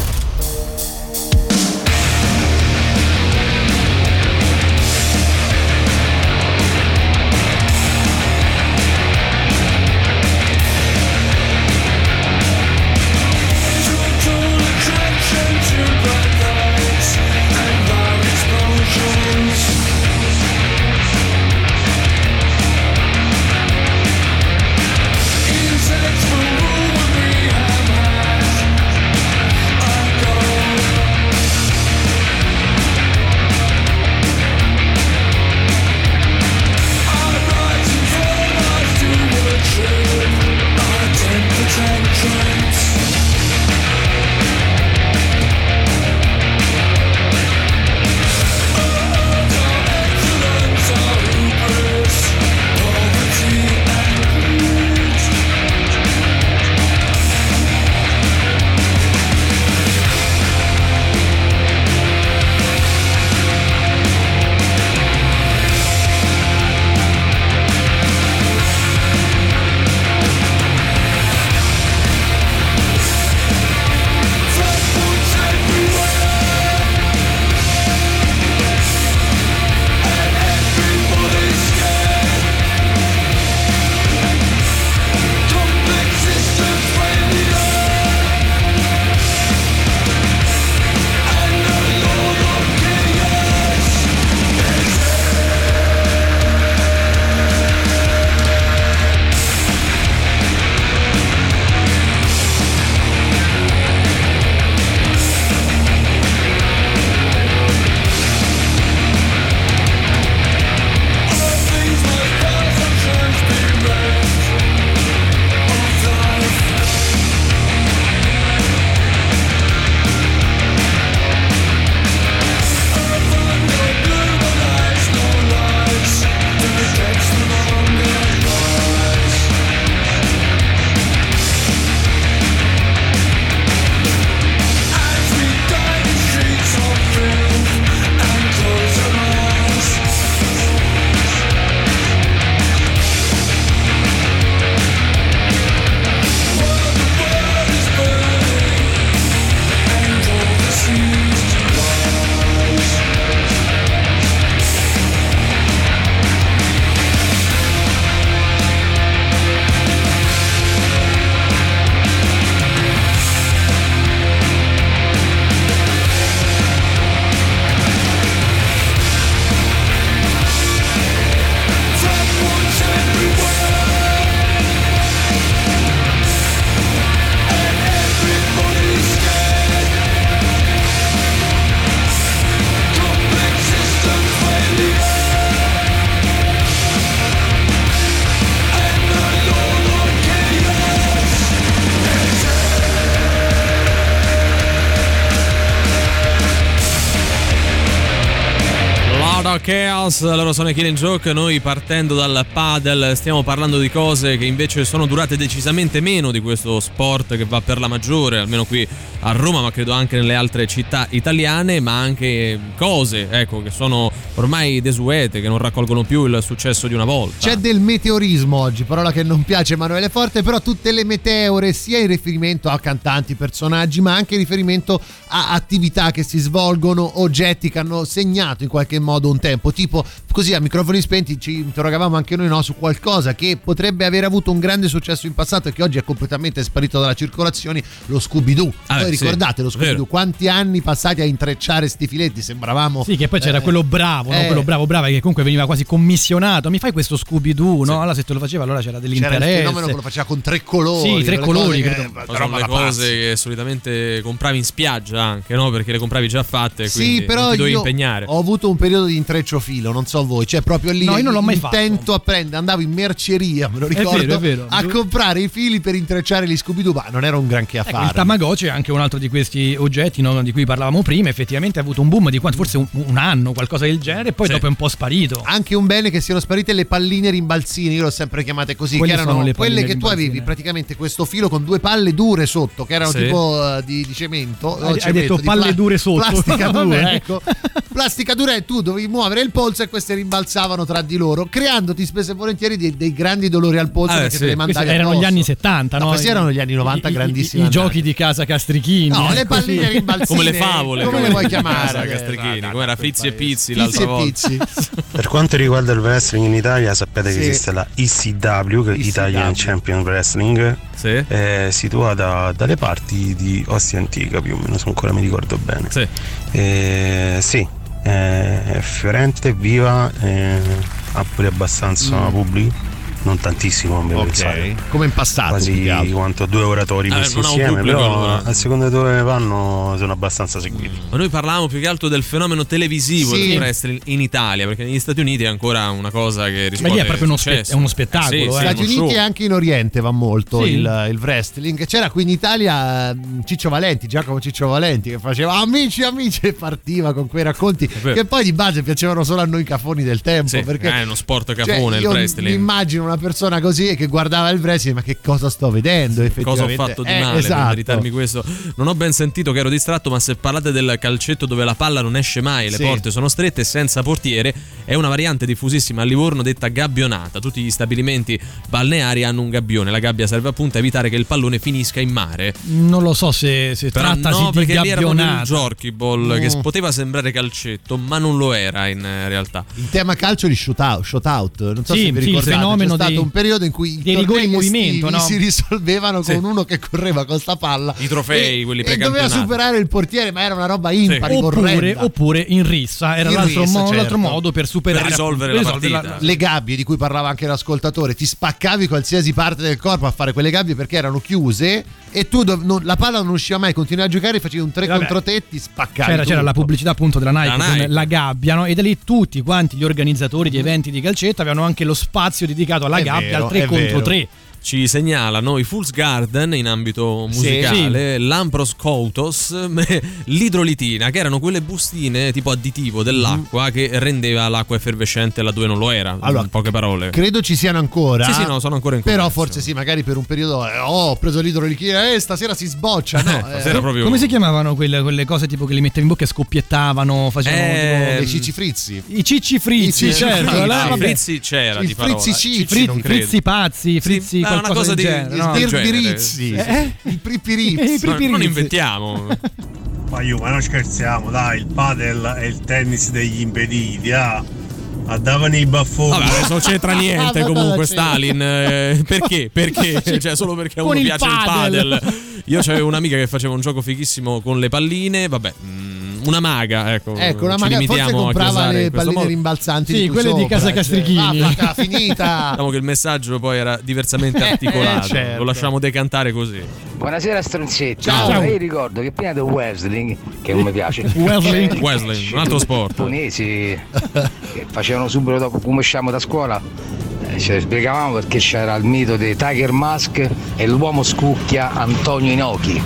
Speaker 3: Chaos, loro sono i Killing Joke, noi partendo dal padel stiamo parlando di cose che invece sono durate decisamente meno di questo sport che va per la maggiore, almeno qui a Roma, ma credo anche nelle altre città italiane, ma anche cose, ecco, che sono ormai desuete, che non raccolgono più il successo di una volta.
Speaker 5: C'è del meteorismo oggi, parola che non piace a Emanuele Forte, però tutte le meteore, sia in riferimento a cantanti, personaggi, ma anche in riferimento a attività che si svolgono, oggetti che hanno segnato in qualche modo un tempo. Tipo, così a microfoni spenti ci interrogavamo anche noi no, su qualcosa che potrebbe aver avuto un grande successo in passato e che oggi è completamente sparito dalla circolazione, lo Scooby-Doo.
Speaker 3: Ah,
Speaker 5: Voi
Speaker 3: sì,
Speaker 5: ricordate lo
Speaker 3: vero.
Speaker 5: Scooby-Doo? Quanti anni passati a intrecciare sti filetti? Sembravamo...
Speaker 4: Sì, che poi c'era
Speaker 5: eh,
Speaker 4: quello bravo, no?
Speaker 5: eh.
Speaker 4: quello bravo, bravo, che comunque veniva quasi commissionato. Mi fai questo Scooby-Doo, no? Allora se te lo faceva, allora c'era
Speaker 5: C'era il
Speaker 4: dell'interesse.
Speaker 5: fenomeno che lo faceva con tre colori.
Speaker 4: Sì, tre colori,
Speaker 5: cose che-
Speaker 4: credo.
Speaker 5: Roba
Speaker 3: sono le cose
Speaker 5: pazzi.
Speaker 3: che solitamente compravi in spiaggia anche, no? Perché le compravi già fatte, quindi
Speaker 5: Sì, però
Speaker 3: ti dovevi
Speaker 5: io
Speaker 3: impegnare.
Speaker 5: ho avuto un periodo di intreccio filo, non so voi, cioè proprio lì
Speaker 4: No, io non l'ho mai fatto.
Speaker 5: intento a prendere, andavo in merceria, me lo
Speaker 4: vero,
Speaker 5: ricordo,
Speaker 4: è vero.
Speaker 5: a comprare i fili per intrecciare gli Scooby-Doo, ma non era un granché a
Speaker 4: Ecco,
Speaker 5: fare.
Speaker 4: il Tamagotchi è anche un altro di questi oggetti no, di cui parlavamo prima. Effettivamente ha avuto un boom di quanto, forse un, un anno, qualcosa del genere, e poi
Speaker 3: Sì.
Speaker 4: dopo è un po' sparito.
Speaker 5: Anche un bene che siano sparite le palline rimbalzine, io l'ho sempre chiamate così,
Speaker 4: Quelle
Speaker 5: che erano
Speaker 4: le
Speaker 5: quelle
Speaker 4: palline
Speaker 5: che tu avevi
Speaker 4: rimbalzine.
Speaker 5: praticamente questo filo con due palle dure sotto, che erano
Speaker 3: Sì.
Speaker 5: tipo eh, di, di cemento. no,
Speaker 4: Hai- hai
Speaker 5: cemento,
Speaker 4: detto
Speaker 5: di
Speaker 4: palle dure sotto.
Speaker 5: Plastica [LAUGHS] dura, ecco. Plastica dura e tu dovevi muovere il polso e queste rimbalzavano tra di loro, creandoti spesso e volentieri dei, dei grandi dolori al polso
Speaker 3: Ah,
Speaker 5: perché
Speaker 3: sì.
Speaker 5: te le
Speaker 4: Questi
Speaker 5: mandavi
Speaker 4: erano gli anni 70, no?
Speaker 5: No, questi erano gli anni 90
Speaker 4: I- i-
Speaker 5: grandissimi.
Speaker 4: I,
Speaker 5: annati.
Speaker 4: giochi di casa Castrichini.
Speaker 5: No, le
Speaker 4: ecco,
Speaker 5: palline rimbalzine.
Speaker 3: Come le favole,
Speaker 5: Come le vuoi chiamare?
Speaker 3: Castrichini, come era Frizzi e Pizzi
Speaker 5: paese. E Pizzi. [LAUGHS]
Speaker 13: Per quanto riguarda il wrestling in Italia, sapete
Speaker 5: Sì.
Speaker 13: che esiste la ECW, che è. Italian Champion Wrestling,
Speaker 3: Sì.
Speaker 13: è situata dalle parti di Ostia Antica, più o meno, se ancora mi ricordo bene.
Speaker 3: Sì.
Speaker 13: Eh, sì, è fiorente, viva, eh, ha pure abbastanza
Speaker 5: Mm.
Speaker 13: pubblico, non tantissimo come pensate.
Speaker 5: Ok, come in passato.
Speaker 13: Quasi quanto due oratori
Speaker 3: Ah,
Speaker 13: messi
Speaker 3: non
Speaker 13: insieme, però a seconda di dove vanno sono abbastanza seguiti.
Speaker 3: Ma noi parlavamo più che altro del fenomeno televisivo
Speaker 5: Sì.
Speaker 3: del wrestling in Italia, perché negli Stati Uniti è ancora una cosa che
Speaker 4: Ma
Speaker 3: riscuote
Speaker 4: lì è proprio uno, spe- è uno spettacolo.
Speaker 3: Eh, sì,
Speaker 4: eh.
Speaker 5: Stati
Speaker 3: uno
Speaker 5: Uniti
Speaker 3: show.
Speaker 5: e anche in Oriente va molto
Speaker 4: Sì.
Speaker 5: il, il wrestling. C'era qui in Italia eh, Ciccio Valenti, Giacomo Ciccio Valenti, che faceva amici, amici e partiva con quei racconti che poi di base piacevano solo a noi cafoni del tempo.
Speaker 3: Sì,
Speaker 5: perché
Speaker 3: è uno sport
Speaker 5: cioè,
Speaker 3: cafone il
Speaker 5: io
Speaker 3: wrestling.
Speaker 5: immagino una persona così che guardava il wrestling, ma che cosa sto vedendo?
Speaker 3: Cosa ho fatto di
Speaker 5: Eh,
Speaker 3: male
Speaker 5: esatto.
Speaker 3: per meritarmi questo? Non ho ben sentito che ero distratto, ma se parlate del calcetto dove la palla non esce mai, le
Speaker 5: Sì.
Speaker 3: porte sono strette e senza portiere, è una variante diffusissima a Livorno detta gabbionata. Tutti gli stabilimenti balneari hanno un gabbione. La gabbia serve appunto a evitare che il pallone finisca in mare.
Speaker 4: Non lo so se, se
Speaker 3: Però
Speaker 4: trattasi
Speaker 3: no,
Speaker 4: di
Speaker 3: perché lì era
Speaker 4: gabbionata.
Speaker 3: jockey ball che poteva sembrare calcetto, ma non lo era in eh, realtà.
Speaker 5: In tema calcio di shootout, shootout. non so
Speaker 4: Sì,
Speaker 5: se vi
Speaker 4: sì, il
Speaker 5: ricordate,
Speaker 4: fenomeno
Speaker 5: stato un periodo in cui i
Speaker 4: rigori in movimento, no?
Speaker 5: si risolvevano
Speaker 3: Sì.
Speaker 5: con uno che correva con sta palla
Speaker 3: I trofei,
Speaker 5: e,
Speaker 3: quelli
Speaker 5: e doveva
Speaker 3: precampionati.
Speaker 5: superare il portiere, ma era una roba impari,
Speaker 4: Oppure,
Speaker 5: orrenda.
Speaker 4: oppure in rissa era
Speaker 5: In
Speaker 4: l'altro,
Speaker 5: rissa,
Speaker 4: mo- l'altro
Speaker 5: certo.
Speaker 4: modo per superare
Speaker 3: Per risolvere la partita.
Speaker 5: le gabbie di cui parlava anche l'ascoltatore, ti spaccavi qualsiasi parte del corpo a fare quelle gabbie perché erano chiuse e tu dov- non- la palla non usciva mai, continuavi a giocare, facevi un 3
Speaker 4: Vabbè.
Speaker 5: contro te e ti spaccavi.
Speaker 4: C'era, c'era la pubblicità appunto della Nike,
Speaker 3: La
Speaker 4: con
Speaker 3: Nike.
Speaker 4: la gabbia, no? e da lì tutti quanti gli organizzatori di eventi di calcetto avevano anche lo spazio dedicato alla
Speaker 5: È
Speaker 4: gabbia al 3
Speaker 5: è
Speaker 4: contro
Speaker 5: vero.
Speaker 4: 3.
Speaker 3: Ci segnalano i Fool's Garden in ambito musicale, l'Ampros Coutos, [LAUGHS] l'idrolitina, che erano quelle bustine tipo additivo dell'acqua che rendeva l'acqua effervescente laddove non lo era.
Speaker 5: Allora,
Speaker 3: in poche parole.
Speaker 5: Credo ci siano ancora.
Speaker 3: Sì, sì, no, sono ancora in
Speaker 5: Però forse sì, magari per un periodo eh, oh, ho preso l'idrolichina e stasera si sboccia. No, [LAUGHS] eh,
Speaker 3: Stasera proprio-
Speaker 4: Come si chiamavano quelle, quelle cose tipo che li mettevi in bocca e scoppiettavano, facevano
Speaker 3: Eh,
Speaker 4: tipo-
Speaker 5: dei cicci frizzi.
Speaker 4: i cicci frizzi,
Speaker 5: I cicci
Speaker 4: certo.
Speaker 3: Ah,
Speaker 4: vabbè.
Speaker 3: Frizzi c'era parola.
Speaker 5: Frizzi
Speaker 3: credo.
Speaker 4: frizzi pazzi, frizzi
Speaker 3: ma è una cosa
Speaker 4: del
Speaker 3: di-
Speaker 4: genere,
Speaker 3: di-
Speaker 4: no?
Speaker 5: Il
Speaker 3: genere.
Speaker 5: Birizzi.
Speaker 4: Eh?
Speaker 5: Il
Speaker 3: No, non inventiamo.
Speaker 14: Ma io, ma non scherziamo, dai, il padel è il tennis degli impediti, ah. Andavano i baffoni.
Speaker 3: Vabbè, adesso non c'entra niente
Speaker 5: Ma [LAUGHS]
Speaker 3: comunque
Speaker 5: cosa
Speaker 3: Stalin. eh, perché? Perché? [LAUGHS] Cioè, solo perché a uno
Speaker 4: il
Speaker 3: piace
Speaker 4: padel.
Speaker 3: il padel. Io avevo un'amica che faceva un gioco fighissimo con le palline. Vabbè, mm, una maga, ecco.
Speaker 5: Ecco, una maga forse comprava le palline
Speaker 3: modo.
Speaker 5: rimbalzanti.
Speaker 4: Sì,
Speaker 5: di
Speaker 4: quelle di
Speaker 5: sopra,
Speaker 4: casa
Speaker 5: cioè,
Speaker 4: Castrichini.
Speaker 5: ah, placca, finita. [LAUGHS]
Speaker 3: Diciamo che il messaggio poi era diversamente articolato.
Speaker 5: certo.
Speaker 3: Lo lasciamo decantare così.
Speaker 15: Buonasera stronzetti.
Speaker 4: Ciao.
Speaker 15: Allora, io ricordo che prima del wrestling, che non mi piace, [LAUGHS]
Speaker 4: Wrestling.
Speaker 15: c'erano
Speaker 3: Wrestling, un altro sport.
Speaker 15: giapponesi che facevano subito dopo come usciamo da scuola. eh, Ce le spiegavamo perché c'era il mito di Tiger Mask e l'uomo scucchia Antonio Inoki.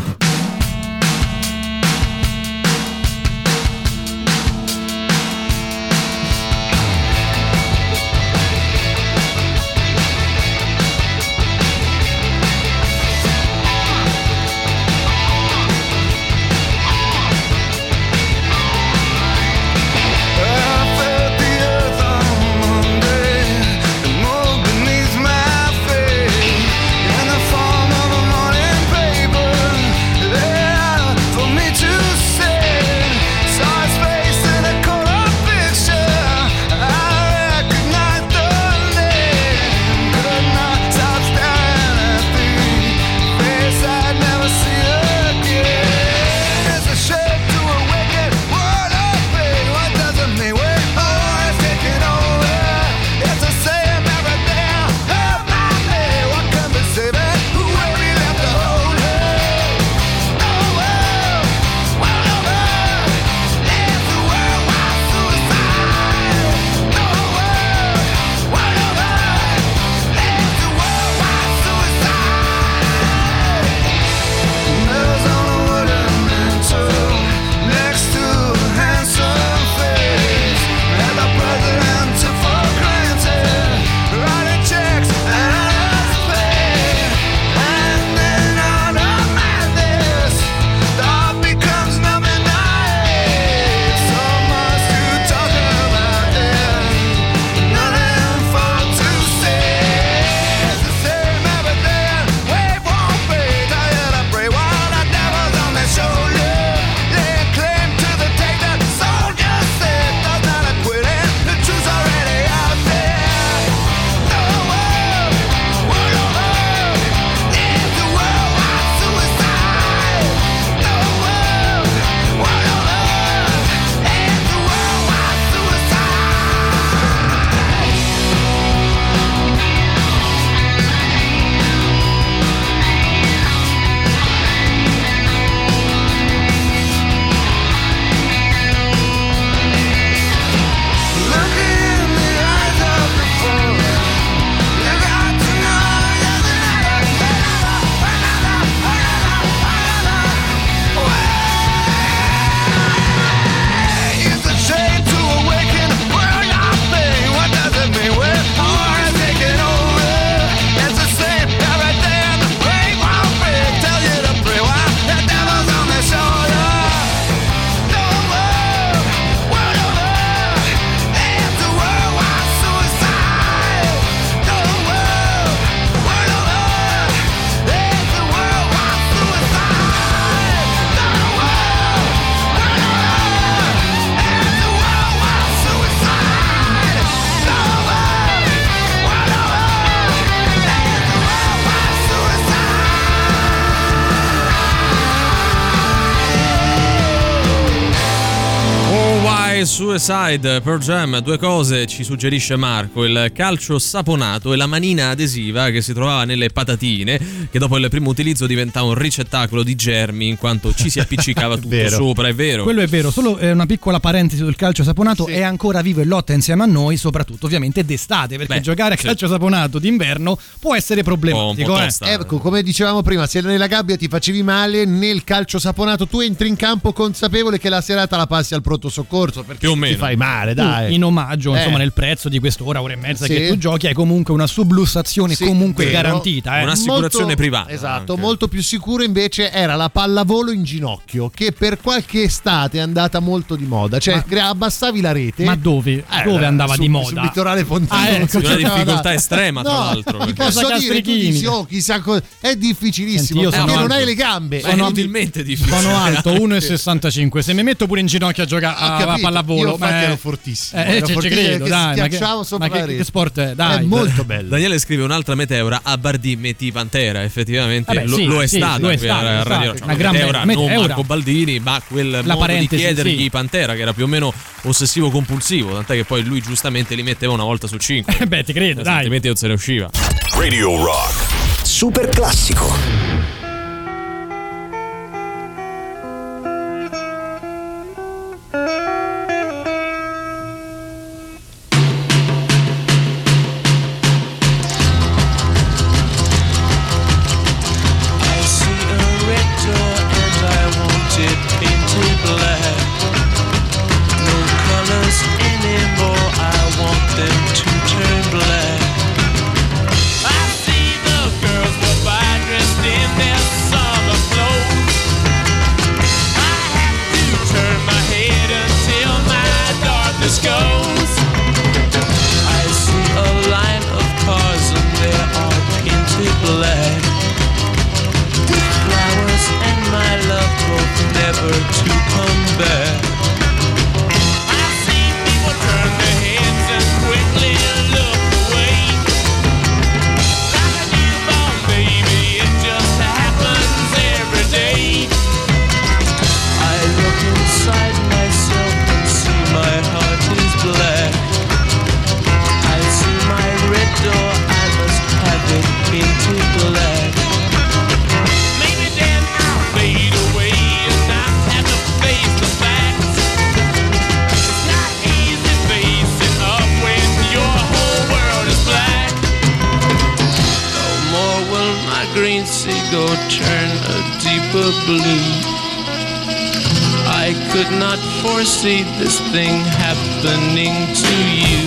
Speaker 3: Suicide per Jam, due cose ci suggerisce Marco, il calcio saponato e la manina adesiva che si trovava nelle patatine, che dopo il primo utilizzo diventava un ricettacolo di germi in quanto ci si appiccicava [LAUGHS] tutto
Speaker 4: Vero.
Speaker 3: sopra, è vero.
Speaker 4: Quello è vero, solo eh, una piccola parentesi sul calcio saponato è ancora vivo e lotta insieme a noi, soprattutto ovviamente d'estate, perché
Speaker 5: Beh,
Speaker 4: giocare a
Speaker 5: sì.
Speaker 4: calcio saponato d'inverno può essere problematico. eh.
Speaker 5: Ecco, come dicevamo prima, se nella gabbia ti facevi male, nel calcio saponato tu entri in campo consapevole che la serata la passi al pronto soccorso perché
Speaker 3: Più o
Speaker 5: ti fai male, dai.
Speaker 4: Tu, in omaggio,
Speaker 5: Eh.
Speaker 4: insomma, nel prezzo di quest'ora, ora e mezza
Speaker 5: Sì.
Speaker 4: che tu giochi, hai comunque una sublussazione
Speaker 5: Sì,
Speaker 4: comunque
Speaker 5: vero.
Speaker 4: garantita. Eh.
Speaker 3: Un'assicurazione privata.
Speaker 5: Esatto, molto più sicuro invece era la pallavolo in ginocchio, che per qualche estate è andata molto di moda. Cioè,
Speaker 4: Ma-
Speaker 5: abbassavi la rete.
Speaker 4: Ma dove?
Speaker 5: Eh,
Speaker 4: dove andava
Speaker 5: su-
Speaker 4: di moda?
Speaker 5: Sul litorale pontino.
Speaker 4: Ah, ecco.
Speaker 5: non
Speaker 3: Di una difficoltà estrema, tra
Speaker 5: No,
Speaker 3: l'altro,
Speaker 5: Ti
Speaker 3: perché-
Speaker 5: posso
Speaker 4: Cosa
Speaker 5: dire, tu dici, oh, chissà co- è difficilissimo
Speaker 4: Senti, io
Speaker 5: perché
Speaker 4: sono
Speaker 5: non hai le gambe. Eh,
Speaker 3: inutilmente difficile.
Speaker 4: Sono alto 1,65. Se mi metto pure in ginocchio a giocare a, a pallavolo,
Speaker 5: infatti
Speaker 4: ma-
Speaker 5: ero fortissimo,
Speaker 4: Eh,
Speaker 5: ero
Speaker 4: ci- ci
Speaker 5: fortissimo
Speaker 4: credo,
Speaker 5: che
Speaker 4: dai. Ma che,
Speaker 5: schiacciavo sopra
Speaker 4: ma che-
Speaker 5: la rete.
Speaker 4: che sport è? Dai,
Speaker 5: È molto bello.
Speaker 3: Daniele scrive un'altra meteora a Bardi Meti Pantera, effettivamente
Speaker 4: Vabbè,
Speaker 3: lo,
Speaker 4: sì,
Speaker 3: lo è
Speaker 4: sì,
Speaker 3: stata
Speaker 4: lo è
Speaker 3: qui a
Speaker 4: stato,
Speaker 3: Radio
Speaker 4: esatto,
Speaker 3: Rock.
Speaker 4: una gran
Speaker 3: meteora, non
Speaker 4: meteora.
Speaker 3: Marco Baldini, ma quel modo di
Speaker 4: parentesi,
Speaker 3: chiedergli
Speaker 4: sì.
Speaker 3: Pantera che era più o meno ossessivo compulsivo, tant'è che poi lui giustamente li metteva una volta su cinque. [LAUGHS]
Speaker 4: Beh, ti credo, dai.
Speaker 3: Altrimenti non se ne usciva.
Speaker 2: Radio Rock.
Speaker 12: Super classico.
Speaker 16: Foresee this thing happening to you.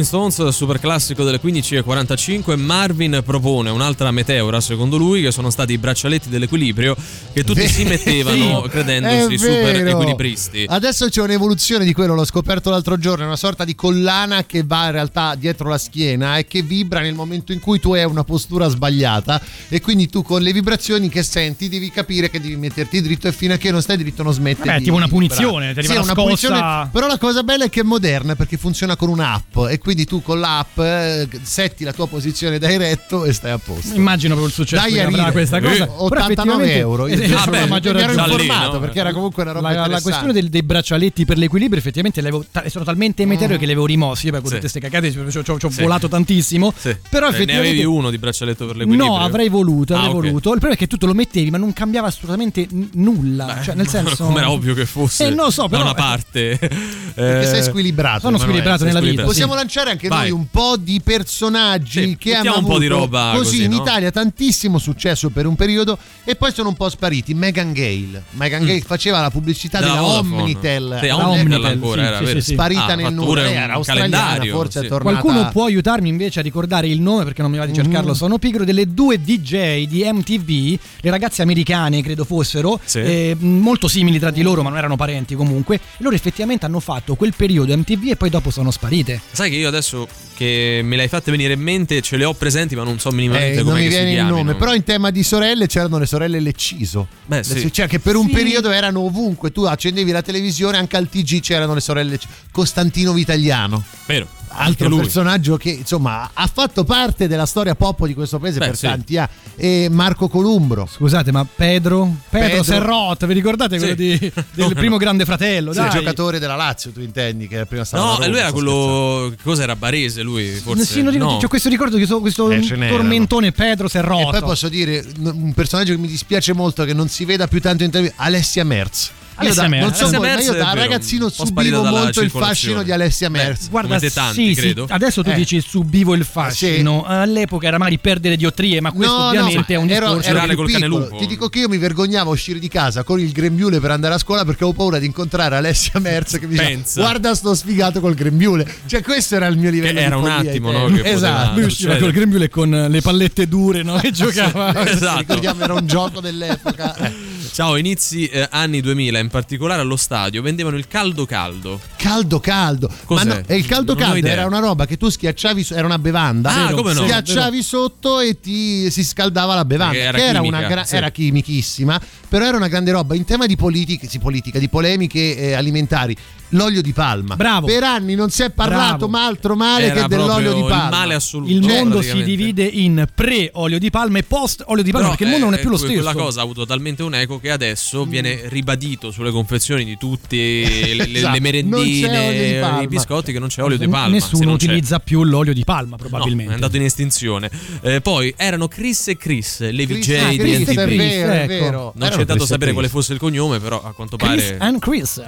Speaker 3: Rolling Stones, super classico delle 15.45. Marvin propone un'altra meteora, secondo lui, che sono stati i braccialetti dell'equilibrio che tutti si mettevano
Speaker 5: Sì,
Speaker 3: credendosi
Speaker 5: è
Speaker 3: super equilibristi.
Speaker 5: Adesso c'è un'evoluzione di quello, l'ho scoperto l'altro giorno, è una sorta di collana che va in realtà dietro la schiena e che vibra nel momento in cui tu hai una postura sbagliata e quindi tu con le vibrazioni che senti devi capire che devi metterti dritto e fino a che non stai dritto non smetti di
Speaker 4: tipo una
Speaker 5: di
Speaker 4: punizione, ti arriva
Speaker 5: Sì, è
Speaker 4: una scossa.
Speaker 5: punizione, però la cosa bella è che è moderna perché funziona con un'app e quindi tu con l'app eh, setti la tua posizione da eretto e stai a posto.
Speaker 4: Immagino proprio il successo
Speaker 5: Dai
Speaker 4: che
Speaker 5: a
Speaker 4: avrà
Speaker 5: ridere.
Speaker 4: questa cosa.
Speaker 5: Eh,
Speaker 4: Però
Speaker 5: 89
Speaker 4: effettivamente-
Speaker 5: euro. Io
Speaker 4: Eh,
Speaker 5: ti
Speaker 4: vabbè,
Speaker 5: giuro,
Speaker 4: la maggior
Speaker 5: mi ero informato
Speaker 3: no?
Speaker 5: perché era comunque una roba
Speaker 4: La, la questione del- dei braccialetti per l'equilibrio effettivamente ta- sono talmente meteore che li avevo rimossi io beh, con
Speaker 3: Sì.
Speaker 4: tutte queste cagate ci ho, volato tantissimo
Speaker 3: Sì.
Speaker 4: però
Speaker 3: Eh, ne
Speaker 4: effettivamente
Speaker 3: avevi uno di braccialetto per l'equilibrio?
Speaker 4: No, avrei voluto, avrei
Speaker 3: Ah, ok.
Speaker 4: voluto. Il problema è che tu te lo mettevi, ma non cambiava assolutamente n- nulla. cioè, nel [LAUGHS] senso.
Speaker 3: Come era ovvio che fosse
Speaker 4: Eh, non lo so, però.
Speaker 3: da una parte. [LAUGHS]
Speaker 5: Perché sei squilibrato.
Speaker 4: Sono squilibrato nella vita,
Speaker 5: Possiamo lanciare anche noi un po' di personaggi che hanno
Speaker 3: un po' di roba
Speaker 5: così, in? Italia tantissimo successo per un periodo e poi sono un po' spariti. Megan Gale. Megan Gale faceva la pubblicità
Speaker 3: Mm. Della Vodafone.
Speaker 5: Omnitel.
Speaker 3: Sì,
Speaker 5: All'epoca,
Speaker 3: Omnitel ancora era,
Speaker 4: sì,
Speaker 3: vero?
Speaker 4: sì, sì.
Speaker 5: Sparita
Speaker 3: Ah,
Speaker 5: nel nulla. era australiana, forse
Speaker 3: sì.
Speaker 5: è tornata.
Speaker 4: Qualcuno può aiutarmi invece a ricordare il nome perché non mi va di cercarlo,
Speaker 5: Mm.
Speaker 4: sono pigro delle due DJ di MTV, le ragazze americane credo fossero, eh, molto simili tra di loro ma non erano parenti comunque, loro effettivamente hanno fatto quel periodo MTV e poi dopo sono sparite.
Speaker 3: Sai che io adesso che me le hai fatte venire in mente ce le ho presenti ma non so minimamente
Speaker 5: Eh,
Speaker 3: come
Speaker 5: non mi
Speaker 3: si
Speaker 5: viene il nome, però in tema di sorelle c'erano le sorelle Lecciso.
Speaker 3: Beh,
Speaker 5: Le-
Speaker 3: sì.
Speaker 5: Cioè che per un
Speaker 4: Sì.
Speaker 5: periodo erano ovunque, tu accendevi la televisione, anche al TG c'erano le sorelle Lecciso. Costantino Vitagliano.
Speaker 3: Vero.
Speaker 5: Altro
Speaker 3: lui.
Speaker 5: personaggio che insomma ha fatto parte della storia pop di questo paese
Speaker 3: Beh,
Speaker 5: per
Speaker 3: sì.
Speaker 5: tanti anni e Marco Columbro
Speaker 4: Scusate, ma Pedro? Pedro,
Speaker 5: Pedro-
Speaker 4: Serrot, vi ricordate quello
Speaker 3: Sì.
Speaker 4: di- del primo grande fratello?
Speaker 5: Sì,
Speaker 4: dai.
Speaker 5: il giocatore della Lazio tu intendi che prima stava
Speaker 3: No,
Speaker 5: Roma,
Speaker 3: lui era quello. Cos'era Barese? Lui forse.
Speaker 4: Sì, non ricordo,
Speaker 3: no.
Speaker 4: c'ho questo ricordo che so- questo
Speaker 5: Eh,
Speaker 4: tormentone Pedro Serrot.
Speaker 5: E poi posso dire un personaggio che mi dispiace molto che non si veda più tanto in televisione, Alessia Merz. Io
Speaker 4: Alessia
Speaker 5: da,
Speaker 4: Merz.
Speaker 5: non so
Speaker 3: Alessia Merz
Speaker 5: da ragazzino subivo molto il fascino di Alessia Merz.
Speaker 4: Guarda,
Speaker 3: come te tanti,
Speaker 4: sì, sì,
Speaker 3: credo.
Speaker 4: adesso tu
Speaker 5: Eh.
Speaker 4: dici subivo il fascino. All'epoca era magari perdere diotrie, ma questo
Speaker 5: No, no,
Speaker 4: ovviamente è un
Speaker 5: ero,
Speaker 4: discorso.
Speaker 5: ero
Speaker 3: col cane lupo.
Speaker 5: Ti dico che io mi vergognavo a uscire di casa con il grembiule per andare a scuola perché avevo paura di incontrare Alessia Merz che mi diceva guarda sto sfigato col grembiule. Cioè questo era il mio livello
Speaker 3: Che era
Speaker 5: di
Speaker 3: un attimo,
Speaker 5: tempi.
Speaker 3: no, [LAUGHS]
Speaker 5: Esatto.
Speaker 4: Lui usciva col grembiule con le pallette dure, no? [LAUGHS] Che giocava.
Speaker 3: Esatto.
Speaker 5: Ricordiamo era un gioco dell'epoca. Eh. [LAUGHS]
Speaker 3: Ciao, inizi eh, anni 2000, in particolare allo stadio, vendevano il caldo caldo.
Speaker 5: Caldo caldo.
Speaker 3: Cos'è?
Speaker 5: Ma no, e il caldo
Speaker 3: Non
Speaker 5: caldo era una roba che tu schiacciavi, era una bevanda.
Speaker 3: Ah, come no?
Speaker 5: Schiacciavi sotto e ti si scaldava la bevanda.
Speaker 3: Perché era
Speaker 5: che era,
Speaker 3: chimica,
Speaker 5: una gra-
Speaker 3: sì.
Speaker 5: era chimichissima, però era una grande roba. In tema di politica, sì, politica di polemiche eh, alimentari, l'olio di palma.
Speaker 4: Bravo.
Speaker 5: Per anni non si è parlato
Speaker 4: Bravo.
Speaker 5: ma altro male
Speaker 3: Era
Speaker 5: che dell'olio di palma.
Speaker 3: Il male assoluto.
Speaker 4: Il mondo si divide in pre-olio di palma e post-olio di palma
Speaker 3: Però,
Speaker 4: perché il mondo non è
Speaker 3: eh,
Speaker 4: più lo stesso.
Speaker 3: Quella cosa ha avuto talmente un eco che adesso viene ribadito sulle confezioni di tutte le, le-
Speaker 5: Esatto,
Speaker 3: le
Speaker 5: non
Speaker 3: merendine, i biscotti che non c'è olio di palma.
Speaker 4: Nessuno
Speaker 3: non c'è.
Speaker 4: utilizza più l'olio di palma,
Speaker 3: No,
Speaker 4: probabilmente.
Speaker 3: è andato in estinzione. Eh, poi erano Chris e Chris, le
Speaker 5: Chris-
Speaker 3: VJ
Speaker 5: ah,
Speaker 3: di NTV.
Speaker 5: è vero, è vero.
Speaker 3: Non c'è
Speaker 5: e
Speaker 3: sapere quale fosse il cognome, però a quanto
Speaker 4: Chris
Speaker 3: pare.
Speaker 4: and Chris.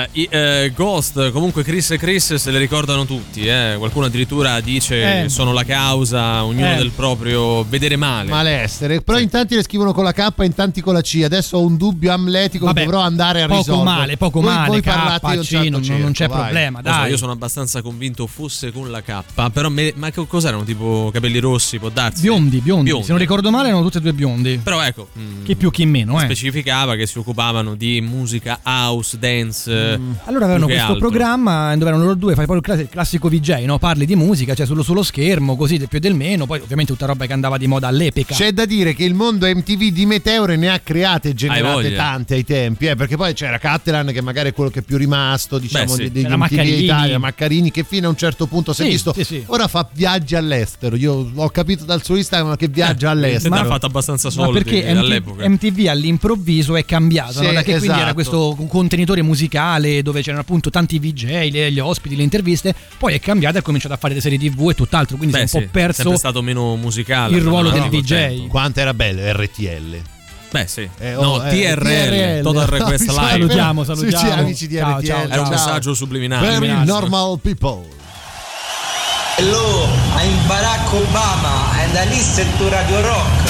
Speaker 3: uh, i, eh, Ghost, comunque Chris e Chris se le ricordano tutti. eh. Qualcuno addirittura dice
Speaker 5: Eh.
Speaker 3: sono la causa, ognuno
Speaker 5: Eh.
Speaker 3: del proprio vedere male.
Speaker 5: Malessere, però in tanti le scrivono con la K in tanti con la C. Adesso ho un dubbio amletico
Speaker 4: Vabbè,
Speaker 5: che dovrò andare a
Speaker 4: poco
Speaker 5: risolvere.
Speaker 4: male, poco
Speaker 5: Voi-
Speaker 4: male,
Speaker 5: Voi
Speaker 4: K,
Speaker 5: parlate io
Speaker 4: C,
Speaker 5: certo
Speaker 4: non- non
Speaker 5: cerco,
Speaker 4: c'è
Speaker 5: vai.
Speaker 4: problema,
Speaker 3: Non so,
Speaker 4: dai.
Speaker 3: io sono abbastanza convinto fosse con la K, però me- ma co- cos'erano? Tipo capelli rossi, può darsi?
Speaker 4: Biondi, biondi, Se non ricordo male erano tutti e due biondi.
Speaker 3: Però ecco, mm,
Speaker 4: Chi più chi meno, eh.
Speaker 3: specificava che si occupavano di musica house, dance. eh,
Speaker 4: Allora avevano questo
Speaker 3: altro.
Speaker 4: programma dove erano loro due, fai proprio il class- il classico VJ, no? Parli di musica, cioè sullo, sullo schermo, così del più e del meno, poi ovviamente tutta roba che andava di moda all'epoca.
Speaker 5: C'è da dire che il mondo MTV di Meteore ne ha create e generate tante ai tempi, eh, perché poi c'era Catalan che magari è quello che è più rimasto, diciamo,
Speaker 3: Beh, sì.
Speaker 5: degli MTV
Speaker 4: Maccarini.
Speaker 5: Italia, Maccarini, che fino a un certo punto si è
Speaker 4: Sì,
Speaker 5: visto,
Speaker 4: sì, sì.
Speaker 5: ora fa viaggi all'estero, io ho capito dal suo Instagram che viaggia all'estero.
Speaker 3: Ma ha fatto abbastanza soldi
Speaker 4: perché MT-
Speaker 3: all'epoca.
Speaker 4: MTV all'improvviso è cambiato,
Speaker 5: Sì,
Speaker 4: no? da che quindi era
Speaker 5: esatto.
Speaker 4: questo contenitore musicale dove c'erano appunto tanti VJ, le- gli ospiti, le interviste, poi è cambiato e ha cominciato a fare le serie TV e tutt'altro, quindi
Speaker 3: Beh,
Speaker 4: si è un
Speaker 3: sì,
Speaker 4: po' perso
Speaker 3: sempre stato meno musicale.
Speaker 4: il ruolo
Speaker 3: no,
Speaker 4: del
Speaker 3: no,
Speaker 4: VJ.
Speaker 3: tempo.
Speaker 5: Quanto era bello RTL.
Speaker 3: Beh, sì.
Speaker 5: Eh,
Speaker 3: no,
Speaker 5: oh, eh,
Speaker 3: TRL, Total Request [LAUGHS]
Speaker 5: No,
Speaker 3: Live.
Speaker 4: Salutiamo,
Speaker 5: Sì,
Speaker 4: salutiamo.
Speaker 5: sì, amici di
Speaker 4: Ciao,
Speaker 5: RTL.
Speaker 4: ciao,
Speaker 3: Era un
Speaker 5: ciao.
Speaker 3: messaggio subliminale.
Speaker 5: Very
Speaker 3: Subliminale.
Speaker 5: normal people.
Speaker 11: Hello, I'm Barack Obama and I listen to Radio Rock.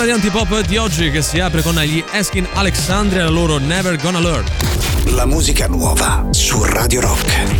Speaker 3: Seconda ora di antipop di oggi che si apre con gli Eskin Alexandria e la loro Never Gonna Learn.
Speaker 1: La musica nuova su Radio Rock.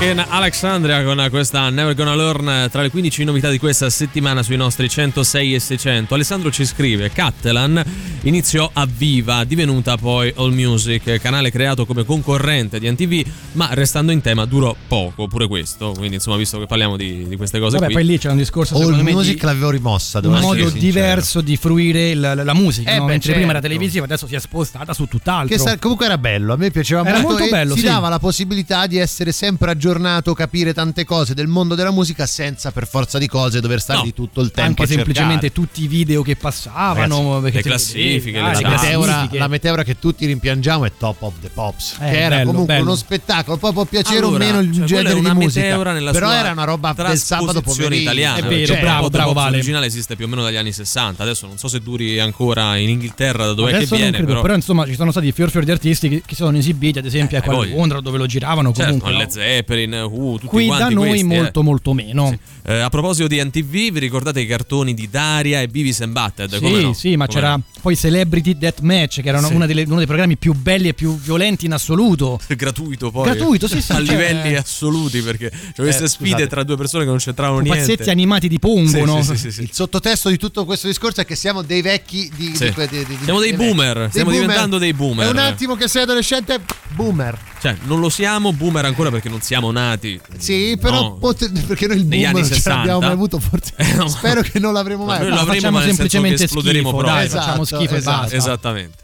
Speaker 3: Maneskin Alexandria con questa Never Gonna Learn tra le 15 novità di questa settimana sui nostri 106 e 600. Alessandro ci scrive: Cattelan iniziò a Viva, divenuta poi All Music, canale creato come concorrente di NTV, ma restando in tema durò poco, pure questo. Quindi, insomma, visto che parliamo di, di queste cose
Speaker 4: Vabbè,
Speaker 3: qui.
Speaker 4: poi lì c'è un discorso
Speaker 5: All
Speaker 4: secondo me
Speaker 5: Music
Speaker 4: di
Speaker 5: l'avevo rimossa,
Speaker 4: un modo
Speaker 5: sincero.
Speaker 4: diverso di fruire la, la- la musica,
Speaker 5: Eh
Speaker 4: no?
Speaker 5: beh,
Speaker 4: mentre prima era
Speaker 5: certo.
Speaker 4: televisiva, adesso si è spostata su tutt'altro.
Speaker 5: Che sa- comunque era bello, a me piaceva
Speaker 4: Era
Speaker 5: molto,
Speaker 4: molto
Speaker 5: e
Speaker 4: bello,
Speaker 5: ti
Speaker 4: sì.
Speaker 5: dava la possibilità di essere sempre aggiornato, capire tante cose del mondo della musica senza per forza di cose dover stare
Speaker 4: No,
Speaker 5: di tutto il tempo
Speaker 4: anche semplicemente tutti i video che passavano,
Speaker 5: Ragazzi,
Speaker 3: le classifiche, le
Speaker 5: la
Speaker 3: Esatto.
Speaker 5: meteora, la meteora che tutti rimpiangiamo è Top of the Pops,
Speaker 4: Eh,
Speaker 5: che era
Speaker 4: bello,
Speaker 5: comunque
Speaker 4: bello.
Speaker 5: uno spettacolo, poi può piacere
Speaker 3: Allora,
Speaker 5: o meno il
Speaker 3: cioè,
Speaker 5: genere di musica, però era una roba del sabato pomeriggio.
Speaker 3: italiana.
Speaker 4: È vero,
Speaker 3: Cioè,
Speaker 4: bravo, bravo, Vale.
Speaker 3: originale esiste più o meno dagli anni 60. Adesso non so se duri ancora in Inghilterra, da dove che
Speaker 4: Adesso non
Speaker 3: viene,
Speaker 4: credo,
Speaker 3: però.
Speaker 4: però... insomma ci sono stati fior fior di artisti che, che sono esibiti ad esempio
Speaker 3: Eh,
Speaker 4: a
Speaker 3: voglio.
Speaker 4: Londra dove lo giravano
Speaker 3: Certo,
Speaker 4: comunque?
Speaker 3: Led Zeppelin, uh, tutti
Speaker 4: qui da noi
Speaker 3: eh.
Speaker 4: molto molto meno
Speaker 3: Eh, a proposito di NTV, vi ricordate i cartoni di Daria e Beavis and Butted?
Speaker 4: sì
Speaker 3: Come no?
Speaker 4: sì ma
Speaker 3: Come
Speaker 4: c'era
Speaker 3: no?
Speaker 4: poi Celebrity Deathmatch che era
Speaker 3: Sì.
Speaker 4: una delle- uno dei programmi più belli e più violenti in assoluto [LAUGHS]
Speaker 3: gratuito poi
Speaker 4: Gratuito, sì, sì, [LAUGHS]
Speaker 3: a
Speaker 4: cioè-
Speaker 3: livelli assoluti perché c'è queste
Speaker 5: Eh,
Speaker 3: sfide tra due persone che non c'entravano niente
Speaker 4: pazzetti animati di Pongo
Speaker 3: Sì,
Speaker 4: no?
Speaker 3: sì, sì, sì, sì.
Speaker 5: Il sottotesto di tutto questo discorso è che siamo dei vecchi di,
Speaker 3: Sì.
Speaker 5: di- di- di-
Speaker 3: Siamo dei boomer,
Speaker 5: Dei
Speaker 3: stiamo
Speaker 5: boomer.
Speaker 3: diventando dei boomer.
Speaker 5: È un attimo che sei adolescente, boomer.
Speaker 3: cioè non lo siamo boomer ancora perché non siamo nati
Speaker 5: Sì, però
Speaker 3: No.
Speaker 5: pote- perché noi il
Speaker 3: Negli
Speaker 5: boomer
Speaker 3: 60.
Speaker 5: l'abbiamo mai avuto, forse. [LAUGHS]
Speaker 3: Eh, no.
Speaker 5: Spero che non l'avremo mai.
Speaker 3: noi
Speaker 4: No,
Speaker 3: lo avremo
Speaker 4: facciamo
Speaker 3: ma nel senso
Speaker 4: semplicemente schifo,
Speaker 3: proprio
Speaker 4: dai, facciamo
Speaker 5: Esatto,
Speaker 4: schifo e
Speaker 5: esatto.
Speaker 4: basta
Speaker 3: esattamente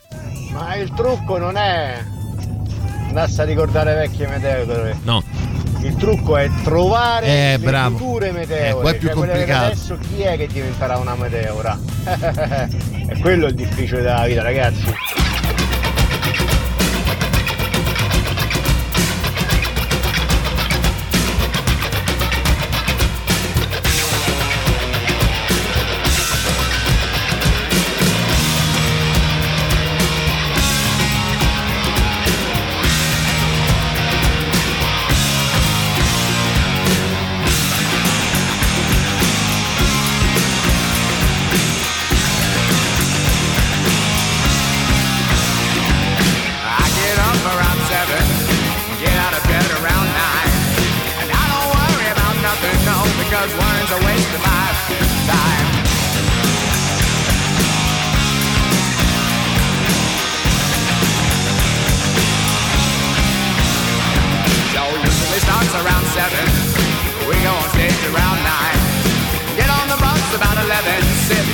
Speaker 17: Ma il trucco non è andarsi a ricordare vecchie meteore.
Speaker 3: no
Speaker 17: Il trucco è trovare
Speaker 5: Eh,
Speaker 17: le
Speaker 5: bravo.
Speaker 17: future meteore.
Speaker 5: Eh, è più
Speaker 17: cioè
Speaker 5: complicato.
Speaker 17: adesso chi è che diventerà una meteora? [LAUGHS] è quello il difficile della vita, ragazzi.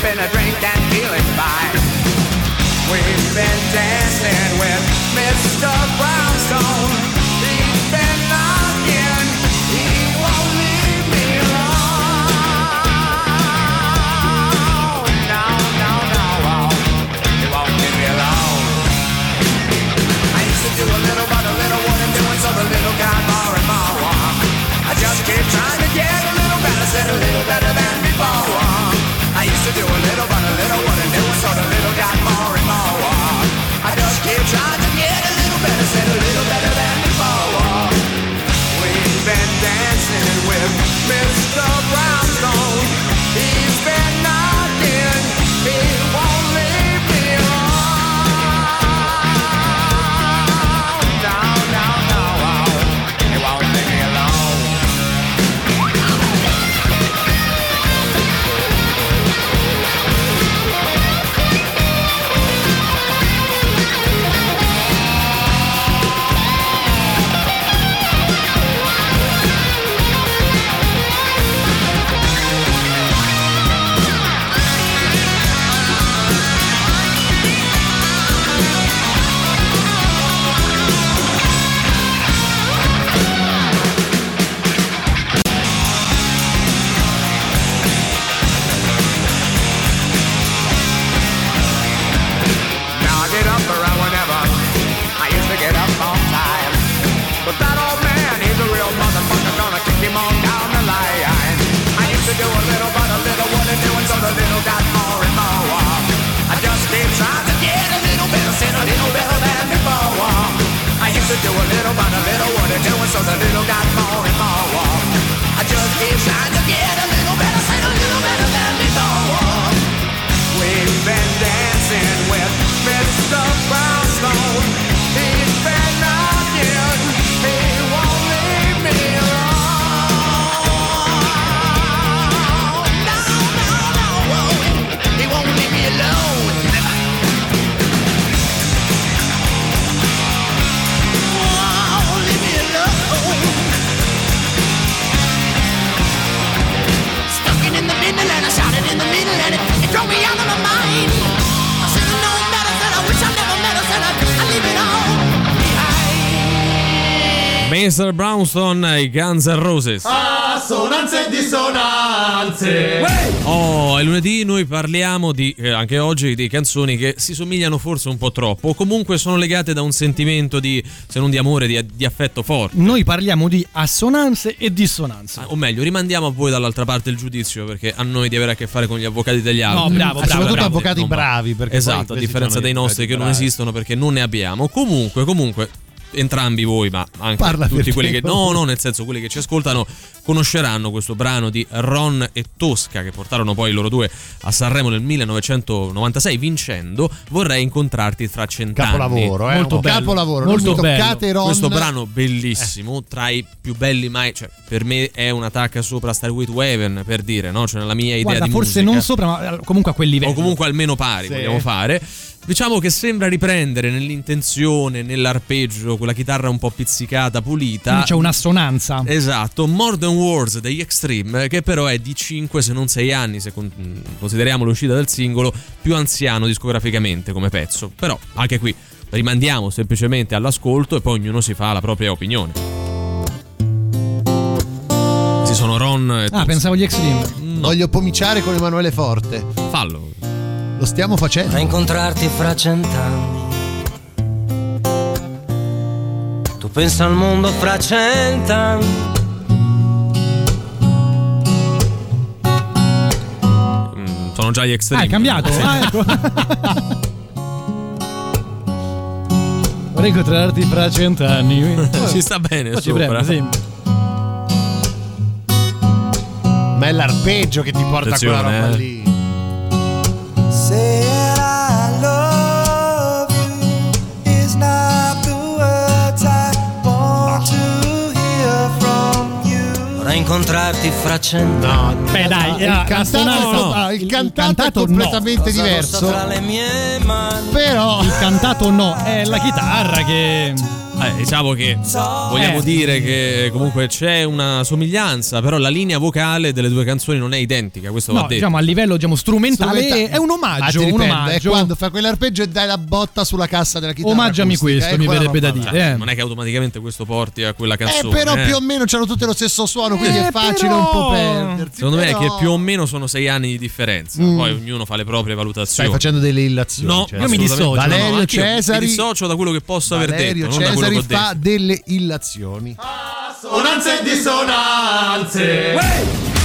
Speaker 18: Sipping a drink and feeling fine. We've been dancing with Mr. Brownstone. He's been knocking. He won't leave me alone. No, no, no. No. He won't leave me alone. I used to do a little, but a little wasn't so little got more and more. I just keep trying to get a little better, said a little better So the little got more and more warm. I just keep trying to get
Speaker 3: Mr. Brownstone, i Guns N' Roses.
Speaker 5: Assonanze e dissonanze.
Speaker 3: Oh, è lunedì, noi parliamo di, eh, anche oggi di canzoni che si somigliano forse un po' troppo, o comunque sono legate da un sentimento di, se non di amore, di, di affetto forte.
Speaker 4: Noi parliamo di assonanze e dissonanze.
Speaker 3: O meglio, rimandiamo a voi dall'altra parte il giudizio, perché a noi di avere a che fare con gli avvocati degli altri.
Speaker 4: No, bravo,
Speaker 5: Ah, soprattutto
Speaker 3: bravi,
Speaker 5: avvocati bravi, perché
Speaker 3: Esatto, a differenza dei nostri che
Speaker 5: avvocati
Speaker 3: non
Speaker 5: bravi.
Speaker 3: esistono perché non ne abbiamo. Comunque, comunque entrambi voi, ma anche
Speaker 5: Parla
Speaker 3: tutti quelli
Speaker 5: te,
Speaker 3: che no, no, nel senso quelli che ci ascoltano conosceranno questo brano di Ron e Tosca che portarono poi loro due a Sanremo nel 1996 vincendo Vorrei incontrarti tra cent'anni.
Speaker 5: Capolavoro, eh?
Speaker 4: Molto bello.
Speaker 5: capolavoro.
Speaker 4: Molto bello.
Speaker 5: Ron.
Speaker 3: Questo brano bellissimo, tra i più belli mai, cioè per me è una tacca sopra Starway to Heaven, per dire, no? Cioè nella mia idea
Speaker 4: Guarda,
Speaker 3: di
Speaker 4: forse
Speaker 3: musica.
Speaker 4: non sopra, ma eh, comunque a quel livello.
Speaker 3: o comunque almeno pari
Speaker 5: Sì.
Speaker 3: vogliamo fare. Diciamo che sembra riprendere nell'intenzione, nell'arpeggio, quella chitarra un po' pizzicata, pulita.
Speaker 4: Quindi c'è un'assonanza.
Speaker 3: Esatto, Modern Wars degli Extreme, che però è di 5 se non 6 anni, se con- consideriamo l'uscita del singolo, più anziano discograficamente come pezzo. Però anche qui rimandiamo semplicemente all'ascolto e poi ognuno si fa la propria opinione. Ci sono Ron e
Speaker 4: Ah, pensavo gli Extreme.
Speaker 5: Voglio pomiciare con Emanuele Forte.
Speaker 3: Fallo.
Speaker 5: Lo stiamo facendo.
Speaker 11: A incontrarti fra cent'anni. Tu pensa al mondo fra cent'anni.
Speaker 3: Mm, sono già gli Extreme.
Speaker 4: Ah, è cambiato?
Speaker 3: Sì.
Speaker 4: Ah, ecco. Vorrei incontrarti fra cent'anni. [LAUGHS]
Speaker 3: Ci sta bene
Speaker 4: Poi ci
Speaker 3: sopra.
Speaker 4: prendo, sì.
Speaker 5: Ma è l'arpeggio che ti porta a quella roba
Speaker 3: eh.
Speaker 5: lì.
Speaker 11: Incontrarti fra cent'anni.
Speaker 4: Beh, dai,
Speaker 5: il
Speaker 4: eh,
Speaker 5: cantato,
Speaker 4: l'assonanza-
Speaker 5: ah, il
Speaker 4: il
Speaker 5: cantato
Speaker 4: cantato
Speaker 5: è completamente
Speaker 11: rossa
Speaker 5: diverso.
Speaker 11: tra le mie mani.
Speaker 5: Però
Speaker 4: Il cantato no, è la chitarra che.
Speaker 3: Eh, diciamo che vogliamo
Speaker 4: Eh.
Speaker 3: dire che comunque c'è una somiglianza, però la linea vocale delle due canzoni non è identica, questo va
Speaker 4: No,
Speaker 3: detto.
Speaker 4: diciamo a livello diciamo, strumentale
Speaker 5: Strumenta-
Speaker 4: è un
Speaker 5: Ah,
Speaker 4: omaggio.
Speaker 5: ti
Speaker 4: un
Speaker 5: ripeto, è
Speaker 4: omaggio.
Speaker 5: quando fa quell'arpeggio e dai la botta sulla cassa della chitarra.
Speaker 4: Omaggiami
Speaker 5: acustica,
Speaker 4: questo,
Speaker 5: eh,
Speaker 4: mi verrebbe da dire. eh.
Speaker 3: non è che automaticamente questo porti a quella
Speaker 5: Eh,
Speaker 3: canzone.
Speaker 5: però
Speaker 3: eh.
Speaker 5: più o meno c'hanno tutte lo stesso suono, quindi
Speaker 4: Eh,
Speaker 5: è facile
Speaker 4: però-
Speaker 5: un po' perdersi.
Speaker 3: Secondo me è
Speaker 5: però-
Speaker 3: che più o meno sono sei anni di differenza,
Speaker 5: Mm.
Speaker 3: poi ognuno fa le proprie valutazioni.
Speaker 5: Stai facendo delle illazioni.
Speaker 3: No,
Speaker 5: cioè,
Speaker 3: io mi dissocio.
Speaker 5: Valerio
Speaker 3: no,
Speaker 5: Cesari.
Speaker 3: Mi dissocio da quello che posso aver
Speaker 5: Valerio
Speaker 3: detto, non da quello che
Speaker 5: Cesari
Speaker 3: detto.
Speaker 5: fa delle illazioni.
Speaker 8: Assonanze e dissonanze.
Speaker 16: Assonanze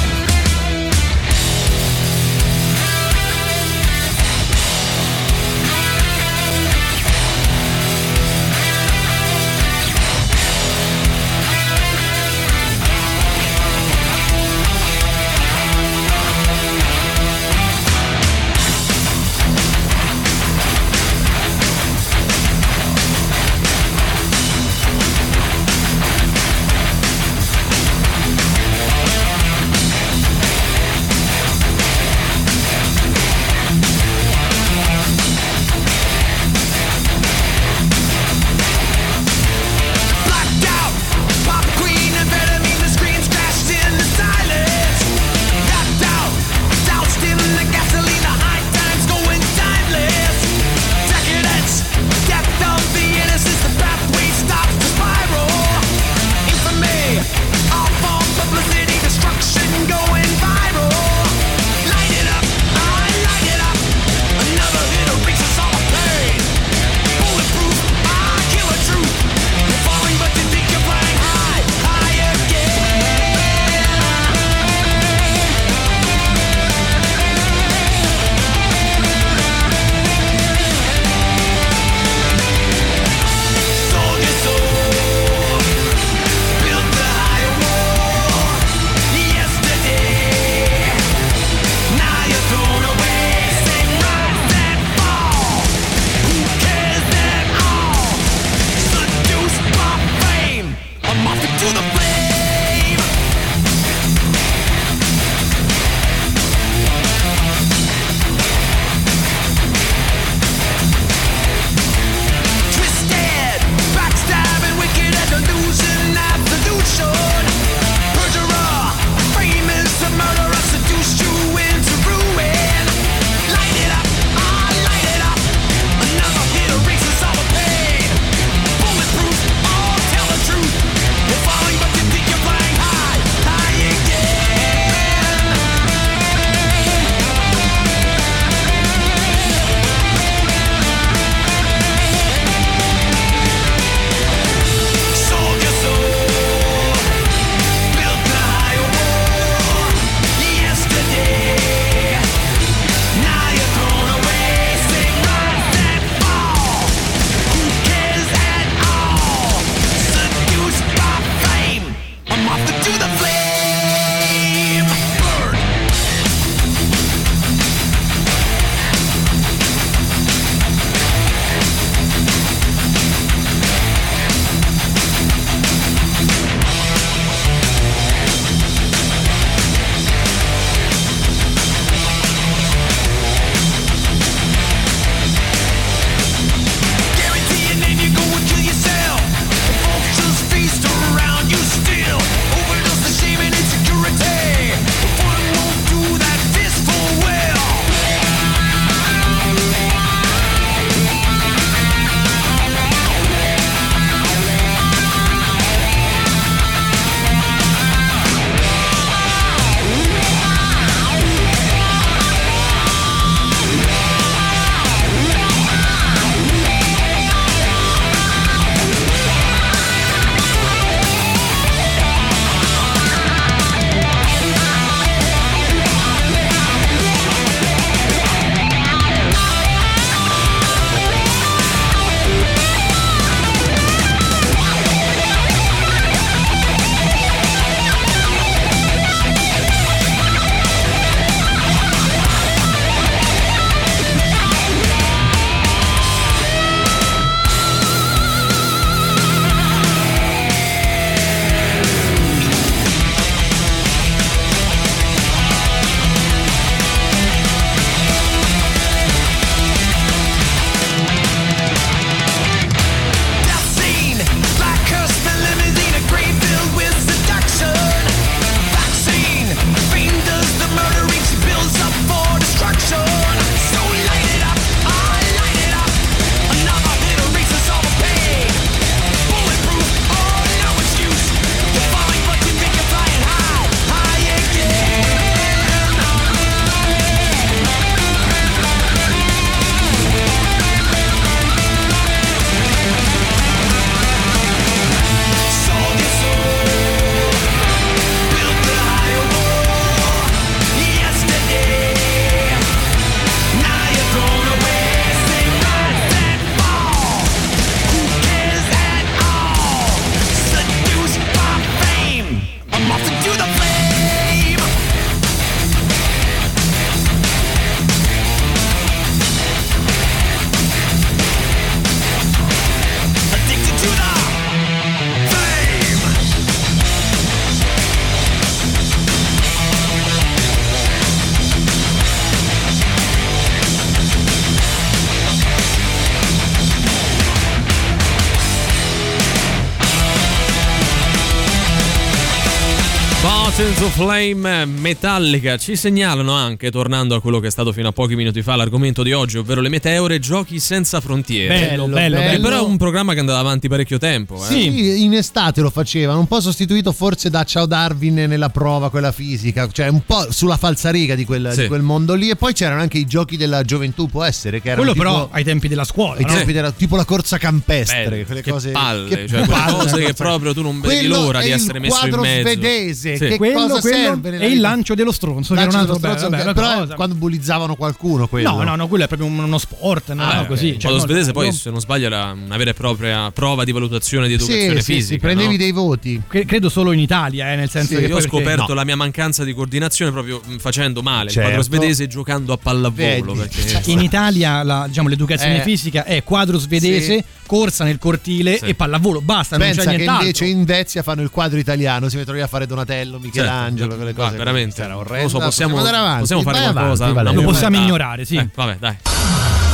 Speaker 3: Flame Metallica ci segnalano anche, tornando a quello che è stato fino a pochi minuti fa l'argomento di oggi, ovvero le meteore, giochi senza frontiere.
Speaker 4: Bello, bello, bello.
Speaker 3: Però è un programma che andava avanti parecchio tempo. Eh.
Speaker 5: Sì, in estate lo facevano, un po' sostituito forse da Ciao Darwin nella prova, quella fisica, cioè un po' sulla falsariga di quel,
Speaker 4: Sì.
Speaker 5: di quel mondo lì. E poi c'erano anche i giochi della gioventù, può essere, che erano
Speaker 4: Quello
Speaker 5: tipo,
Speaker 4: però ai tempi della scuola.
Speaker 5: ai
Speaker 4: no?
Speaker 5: tempi della- tipo la corsa campestre,
Speaker 3: Bello,
Speaker 5: quelle
Speaker 3: che
Speaker 5: cose
Speaker 3: palle,
Speaker 5: che
Speaker 3: cioè quelle
Speaker 5: palle,
Speaker 3: cose che proprio tu non vedi
Speaker 5: Quello
Speaker 3: l'ora di essere messo in mezzo.
Speaker 5: svedese,
Speaker 3: Sì.
Speaker 5: che
Speaker 4: quello,
Speaker 5: cosa serve
Speaker 4: e il lancio dello stronzo, che era un
Speaker 5: Lancio
Speaker 4: altro bello,
Speaker 5: stronzo,
Speaker 4: bella
Speaker 5: però
Speaker 4: cosa.
Speaker 5: quando bullizzavano qualcuno quello.
Speaker 4: No, no, no, quello è proprio un- uno sport, no,
Speaker 3: Ah,
Speaker 4: no, così.
Speaker 3: Il
Speaker 4: cioè,
Speaker 3: modo
Speaker 4: no,
Speaker 3: svedese poi,
Speaker 4: io-
Speaker 3: se non sbaglio, era una vera e propria prova di valutazione di educazione
Speaker 5: Sì, sì,
Speaker 3: fisica.
Speaker 5: sì, prendevi
Speaker 3: no?
Speaker 5: dei voti.
Speaker 4: cre- credo solo in Italia, eh, nel senso
Speaker 3: Sì,
Speaker 4: che
Speaker 3: io ho scoperto
Speaker 4: no.
Speaker 3: la mia mancanza di coordinazione proprio mh, facendo male
Speaker 5: Certo.
Speaker 3: il quadro svedese giocando a pallavolo. Perché,
Speaker 4: In Italia la- diciamo, l'educazione
Speaker 5: Eh.
Speaker 4: fisica è quadro svedese,
Speaker 5: Sì.
Speaker 4: corsa nel cortile
Speaker 3: Sì.
Speaker 4: e pallavolo, basta, non
Speaker 5: Pensa
Speaker 4: c'è
Speaker 5: che
Speaker 4: nient'altro.
Speaker 5: invece in Vezia fanno il quadro italiano, si mettono lì a fare Donatello, Michelangelo,
Speaker 3: Certo.
Speaker 5: quelle
Speaker 3: Va,
Speaker 5: cose.
Speaker 3: veramente.
Speaker 5: Era orrendo.
Speaker 3: lo so, possiamo, possiamo fare
Speaker 5: Vai
Speaker 3: qualcosa.
Speaker 5: avanti.
Speaker 4: Lo possiamo ignorare, sì.
Speaker 3: Eh, vabbè, dai.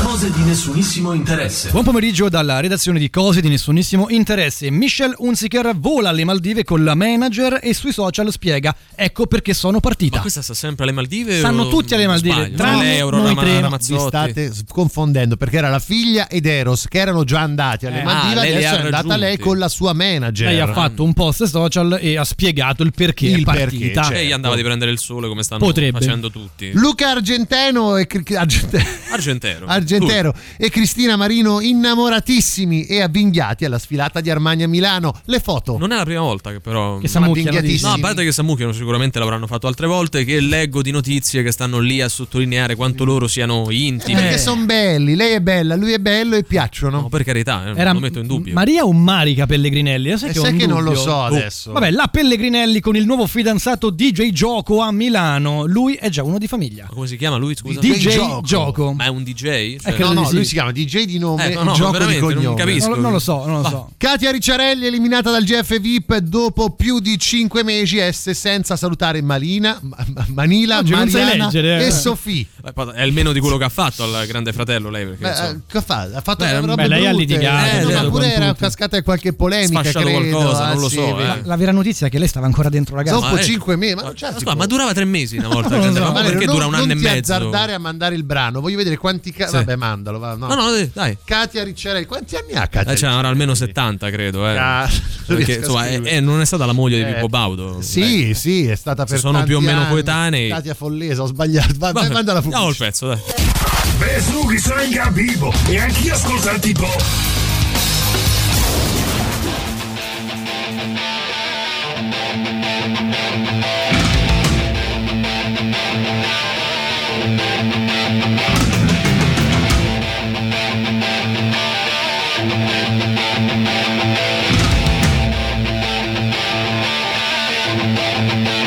Speaker 2: Cose di nessunissimo interesse.
Speaker 4: Buon pomeriggio dalla redazione di Cose di nessunissimo interesse. Michelle Hunziker vola alle Maldive con la manager e sui social spiega ecco perché sono partita.
Speaker 3: Ma questa sta sempre alle Maldive?
Speaker 4: Stanno
Speaker 3: o-
Speaker 4: tutti alle Maldive, tranne
Speaker 3: lei, Euro,
Speaker 4: noi
Speaker 3: Rama-
Speaker 4: tre.
Speaker 5: Vi state confondendo perché era la figlia ed Eros che erano già andati alle
Speaker 4: Eh,
Speaker 5: Maldive,
Speaker 3: ah,
Speaker 5: adesso è andata
Speaker 3: raggiunti.
Speaker 5: lei con la sua manager.
Speaker 4: Lei ha fatto un post social e ha spiegato il perché
Speaker 5: Il
Speaker 4: è
Speaker 5: perché,
Speaker 4: partita.
Speaker 5: certo.
Speaker 3: Lei andava di prendere il sole come stanno
Speaker 4: Potrebbe.
Speaker 3: facendo tutti.
Speaker 5: Luca Argenteno e Cri- Argente-
Speaker 3: Argentero.
Speaker 5: Argentero e Cristina Marino innamoratissimi e avvinghiati alla sfilata di Armani a Milano. Le foto.
Speaker 3: Non è la prima volta che però.
Speaker 4: Che s'ammucchiano,
Speaker 5: Avvinghiatissimi.
Speaker 3: No, a parte che s'ammucchiano, sicuramente l'avranno fatto altre volte. Che leggo di notizie che stanno lì a sottolineare quanto loro siano intimi.
Speaker 5: Perché sono belli, lei è bella, lui è bello e piacciono.
Speaker 3: No, per carità, eh,
Speaker 4: Era
Speaker 3: non lo metto in dubbio.
Speaker 4: Maria o Marica Pellegrinelli? Sai
Speaker 5: E
Speaker 4: che,
Speaker 5: sai che non lo so
Speaker 4: Oh.
Speaker 5: adesso.
Speaker 4: Vabbè, la Pellegrinelli con il nuovo fidanzato DJ Gioco a Milano. Lui è già uno di famiglia.
Speaker 3: Ma come si chiama lui? Scusa.
Speaker 4: DJ
Speaker 5: Gioco.
Speaker 4: Gioco.
Speaker 3: Ma è un DJ? Cioè-
Speaker 4: Eh,
Speaker 5: No, no,
Speaker 4: sì.
Speaker 5: lui si chiama DJ di nome
Speaker 3: Eh, no, no,
Speaker 5: gioco di
Speaker 3: veramente, non
Speaker 5: cognome.
Speaker 3: capisco.
Speaker 4: Non, non lo so, non lo so.
Speaker 5: Katia Ricciarelli eliminata dal GF VIP dopo più di 5 mesi S senza salutare Malina, Ma- Ma- Manila,
Speaker 4: Oggi non
Speaker 5: Mariana
Speaker 4: leggere, eh.
Speaker 5: e Sofì.
Speaker 3: È il meno di quello che ha fatto al grande fratello lei. Perché,
Speaker 5: Beh, eh, che fa? Ha fatto
Speaker 3: Beh,
Speaker 5: robe
Speaker 4: beh, lei ha litigato,
Speaker 5: Eh, no, ma pure era cascata in qualche polemica,
Speaker 3: Sfasciato
Speaker 5: credo.
Speaker 3: qualcosa,
Speaker 5: ah,
Speaker 3: non lo
Speaker 5: sì,
Speaker 3: so, eh.
Speaker 4: La, la vera notizia è che lei stava ancora dentro la casa.
Speaker 5: Dopo
Speaker 3: Ma ecco.
Speaker 5: 5 mesi, ma
Speaker 3: Ma,
Speaker 5: non
Speaker 3: aspetta, ma durava tre mesi una volta.
Speaker 4: Non
Speaker 3: ma perché
Speaker 5: non,
Speaker 3: dura un anno
Speaker 5: non
Speaker 3: e
Speaker 5: ti
Speaker 3: mezzo?
Speaker 5: azzardare a mandare il brano. Voglio vedere quanti.
Speaker 3: Sì.
Speaker 5: Vabbè, mandalo. Va, no.
Speaker 3: No, no, dai, dai.
Speaker 5: Katia Ricciarelli, quanti anni ha Katia?
Speaker 3: Eh, ce n'era almeno
Speaker 5: Ricciarelli?
Speaker 3: 70, credo. Eh.
Speaker 5: Ah, [LAUGHS] non
Speaker 3: Perché insomma, è- non è stata la moglie di
Speaker 5: Eh,
Speaker 3: Pippo Baudo.
Speaker 5: Sì,
Speaker 3: Eh.
Speaker 5: sì, è stata per
Speaker 3: sono
Speaker 5: tanti
Speaker 3: più o meno
Speaker 5: anni.
Speaker 3: coetanei.
Speaker 5: Katia Follesa, ho sbagliato. Va,
Speaker 3: Vabbè,
Speaker 5: manda la
Speaker 3: andiamo al
Speaker 5: pubblicità.
Speaker 3: pezzo, dai.
Speaker 2: Beh, su, sono in capivo. E anch'io ascolto il tipo.
Speaker 16: Kill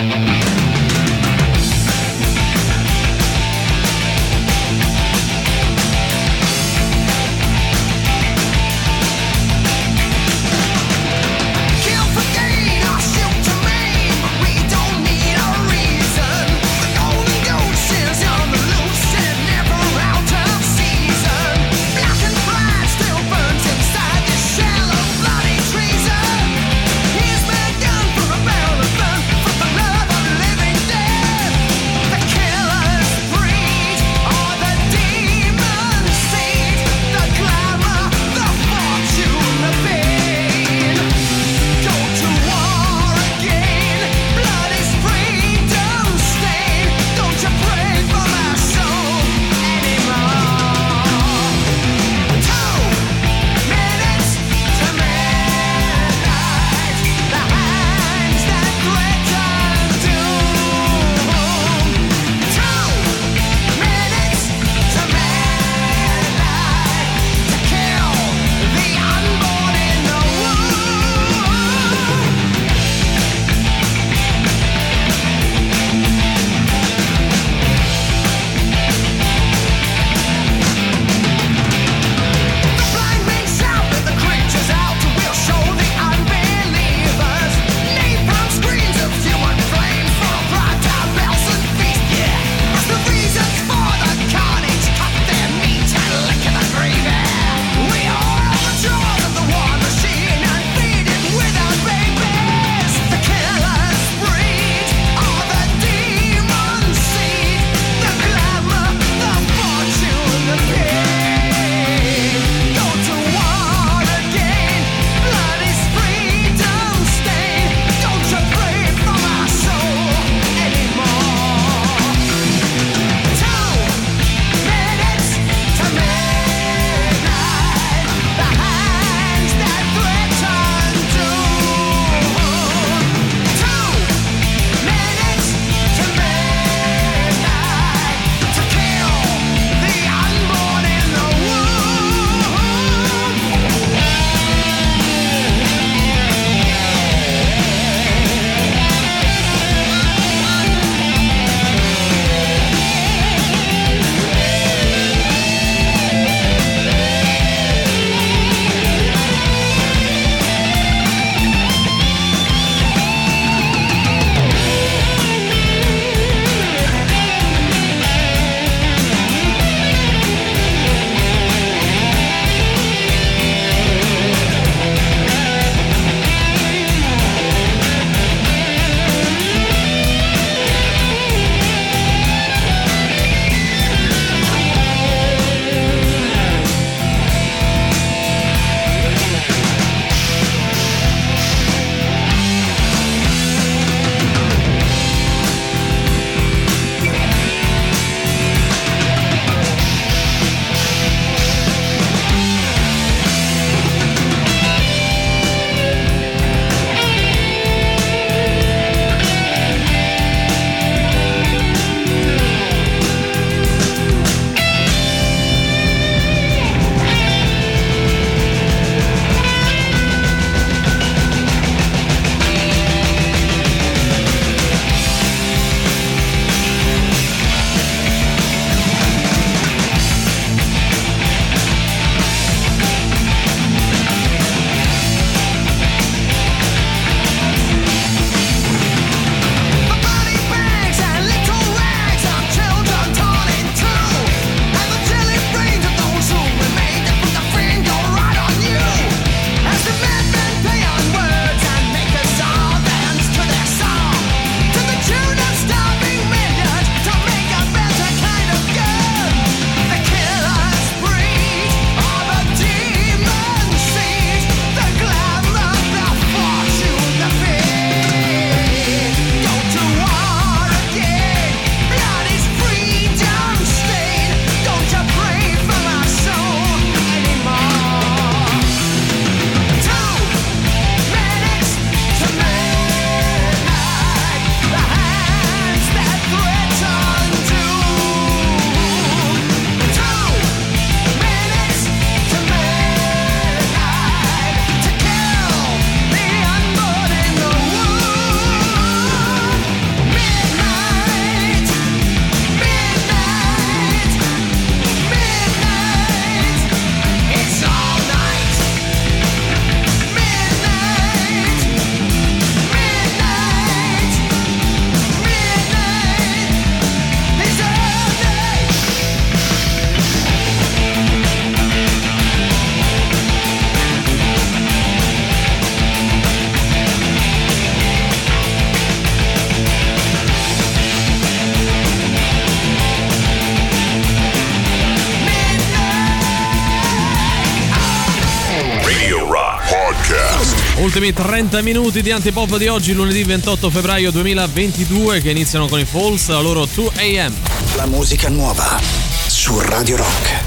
Speaker 3: Ultimi 30 minuti di antipop di oggi, lunedì 28 febbraio 2022, che iniziano con i Falls, la loro 2 AM.
Speaker 1: La musica nuova su Radio Rock.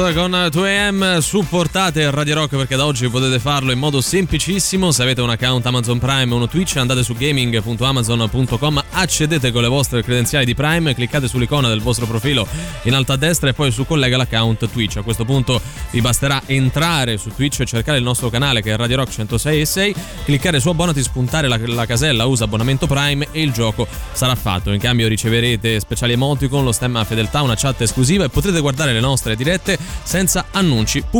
Speaker 3: Con 2AM supportate Radio Rock perché da oggi potete farlo in modo semplicissimo. Se avete un account Amazon Prime o uno Twitch, andate su gaming.amazon.com, accedete con le vostre credenziali di Prime, cliccate sull'icona del vostro profilo in alto a destra e poi su collega l'account Twitch. A questo punto vi basterà entrare su Twitch e cercare il nostro canale che è Radio Rock 106 e 6, cliccare su abbonati, spuntare la, la casella usa abbonamento Prime e il gioco sarà fatto. In cambio riceverete speciali emoticon, lo stemma fedeltà, una chat esclusiva e potrete guardare le nostre dirette senza annunci pubblicitari.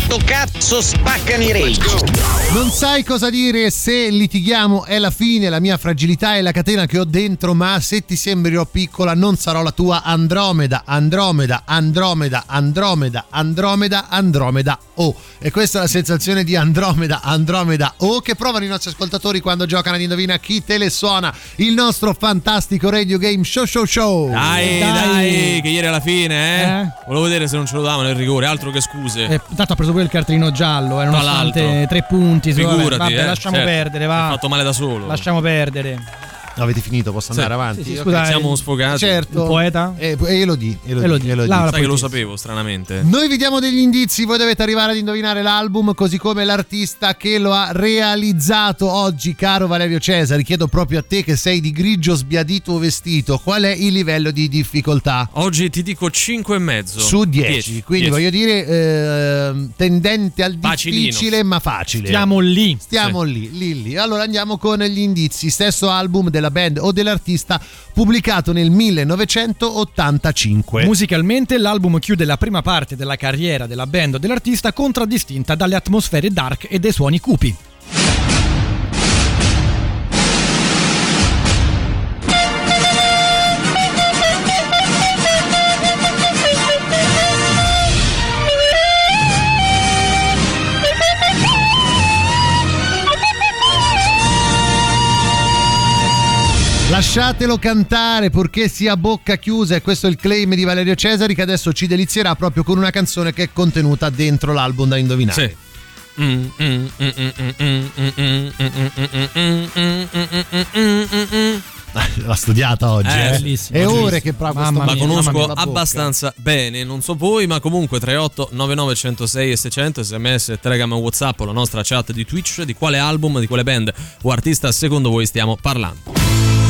Speaker 19: cazzo spaccano i rage?
Speaker 5: Non sai cosa dire se litighiamo è la fine, la mia fragilità è la catena che ho dentro, ma se ti sembrerò piccola non sarò la tua Andromeda, Andromeda, Andromeda, Andromeda, Andromeda, Andromeda O. E questa è la sensazione di Andromeda, Andromeda O che provano i nostri ascoltatori quando giocano ad Indovina chi te le suona, il nostro fantastico radio game show show show.
Speaker 3: Dai, dai, che ieri alla fine, eh? Volevo vedere se non ce lo davano il rigore, altro che scuse.
Speaker 4: Eh, tanto ha preso pure il cartellino giallo, eh, nonostante
Speaker 3: l'altro.
Speaker 4: tre punti.
Speaker 3: Figurati,
Speaker 4: vabbè,
Speaker 3: eh,
Speaker 4: lasciamo
Speaker 3: certo.
Speaker 4: perdere, va.
Speaker 3: è fatto male da solo.
Speaker 4: Lasciamo perdere.
Speaker 5: Avete finito? Posso andare
Speaker 3: Sì.
Speaker 5: avanti?
Speaker 4: Sì, sì, scusa,
Speaker 3: Siamo
Speaker 4: eh,
Speaker 3: sfogati.
Speaker 5: Certo.
Speaker 4: Il poeta?
Speaker 5: Eh, E Elodie. Elodie,
Speaker 4: Elodie.
Speaker 5: Elodie.
Speaker 4: Laura
Speaker 3: Sai che lo sapevo, stranamente.
Speaker 5: Noi vi diamo degli indizi, voi dovete arrivare ad indovinare l'album, così come l'artista che lo ha realizzato oggi, caro Valerio Cesari. Chiedo proprio a te che sei di grigio sbiadito vestito, qual è il livello di difficoltà?
Speaker 3: Oggi ti dico 5 e mezzo.
Speaker 5: Su 10, quindi voglio dire ehm, tendente al
Speaker 3: Facilino.
Speaker 5: difficile ma facile.
Speaker 4: Stiamo lì.
Speaker 5: Stiamo lì, lì, lì. Allora andiamo con gli indizi. Stesso album della band o dell'artista pubblicato nel 1985.
Speaker 4: Musicalmente l'album chiude la prima parte della carriera della band o dell'artista contraddistinta dalle atmosfere dark e dai suoni cupi.
Speaker 5: Lasciatelo cantare purché sia bocca chiusa e questo è il claim di Valerio Cesari che adesso ci delizierà proprio con una canzone che è contenuta dentro l'album da indovinare.
Speaker 3: Sì.
Speaker 5: L'ha studiata oggi,
Speaker 3: eh,
Speaker 5: eh. È ore che prova
Speaker 4: mamma mia,
Speaker 5: la conosco
Speaker 3: abbastanza bene, non so voi, ma comunque 3899 106 e 600 SMS, Telegram WhatsApp, la nostra chat di Twitch, di quale album, di quale band o artista secondo voi stiamo parlando?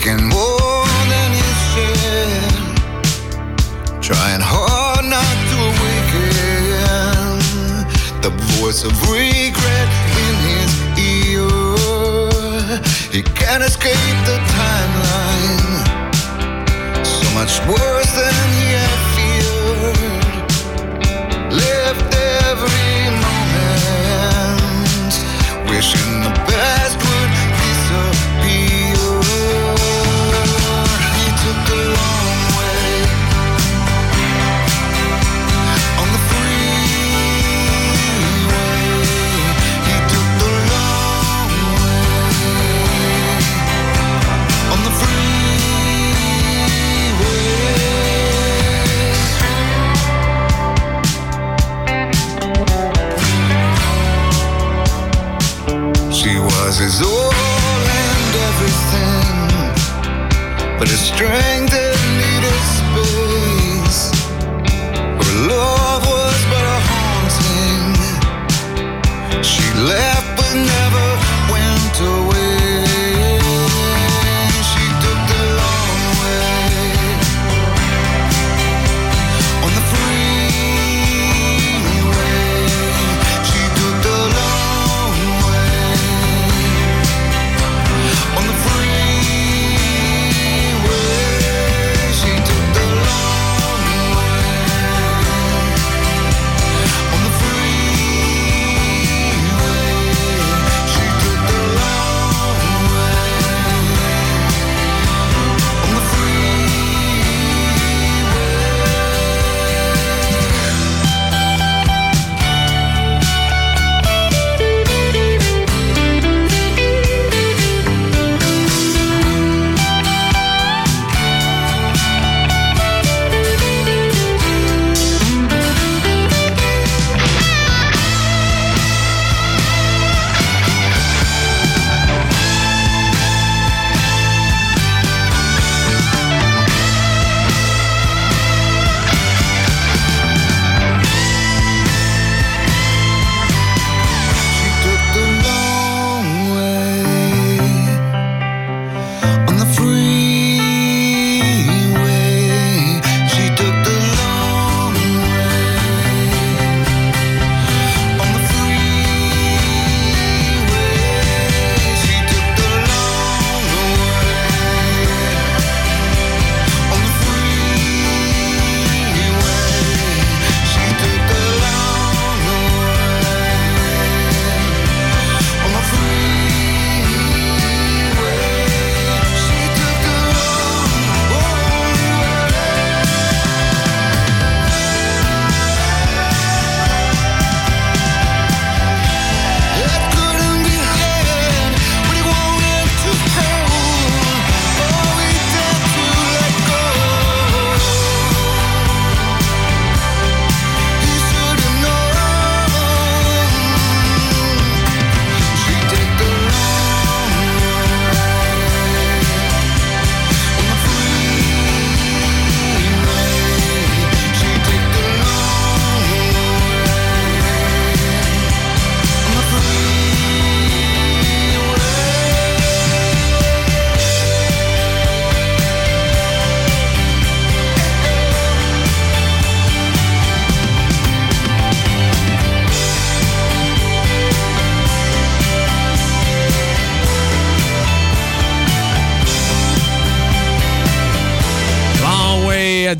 Speaker 8: Taken more than his share. Trying hard not to awaken the voice of regret in his ear. He can't escape the timeline. So much worse than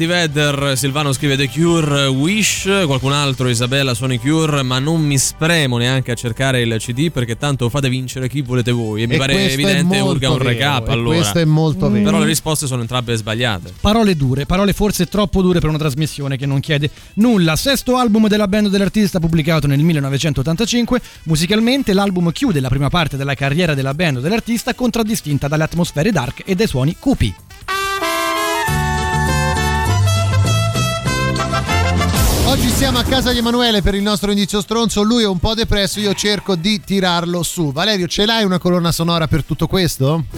Speaker 3: Eddie Vedder, Silvano scrive The Cure, Wish, qualcun altro, Isabella suona i Cure, ma non mi spremo neanche a cercare il CD perché tanto fate vincere chi volete voi. E mi
Speaker 5: E
Speaker 3: pare
Speaker 5: questo è
Speaker 3: evidente urga un recap allora.
Speaker 5: questo è molto vero.
Speaker 3: Però le risposte sono entrambe sbagliate.
Speaker 4: Parole dure, parole forse troppo dure per una trasmissione che non chiede nulla. Sesto album della band dell'artista pubblicato nel 1985. Musicalmente l'album chiude la prima parte della carriera della band dell'artista contraddistinta dalle atmosfere dark e dai suoni cupi.
Speaker 5: Oggi siamo a casa di Emanuele per il nostro indizio stronzo. Lui è un po' depresso, io cerco di tirarlo su. Valerio, ce l'hai una colonna sonora per tutto questo? [LAUGHS]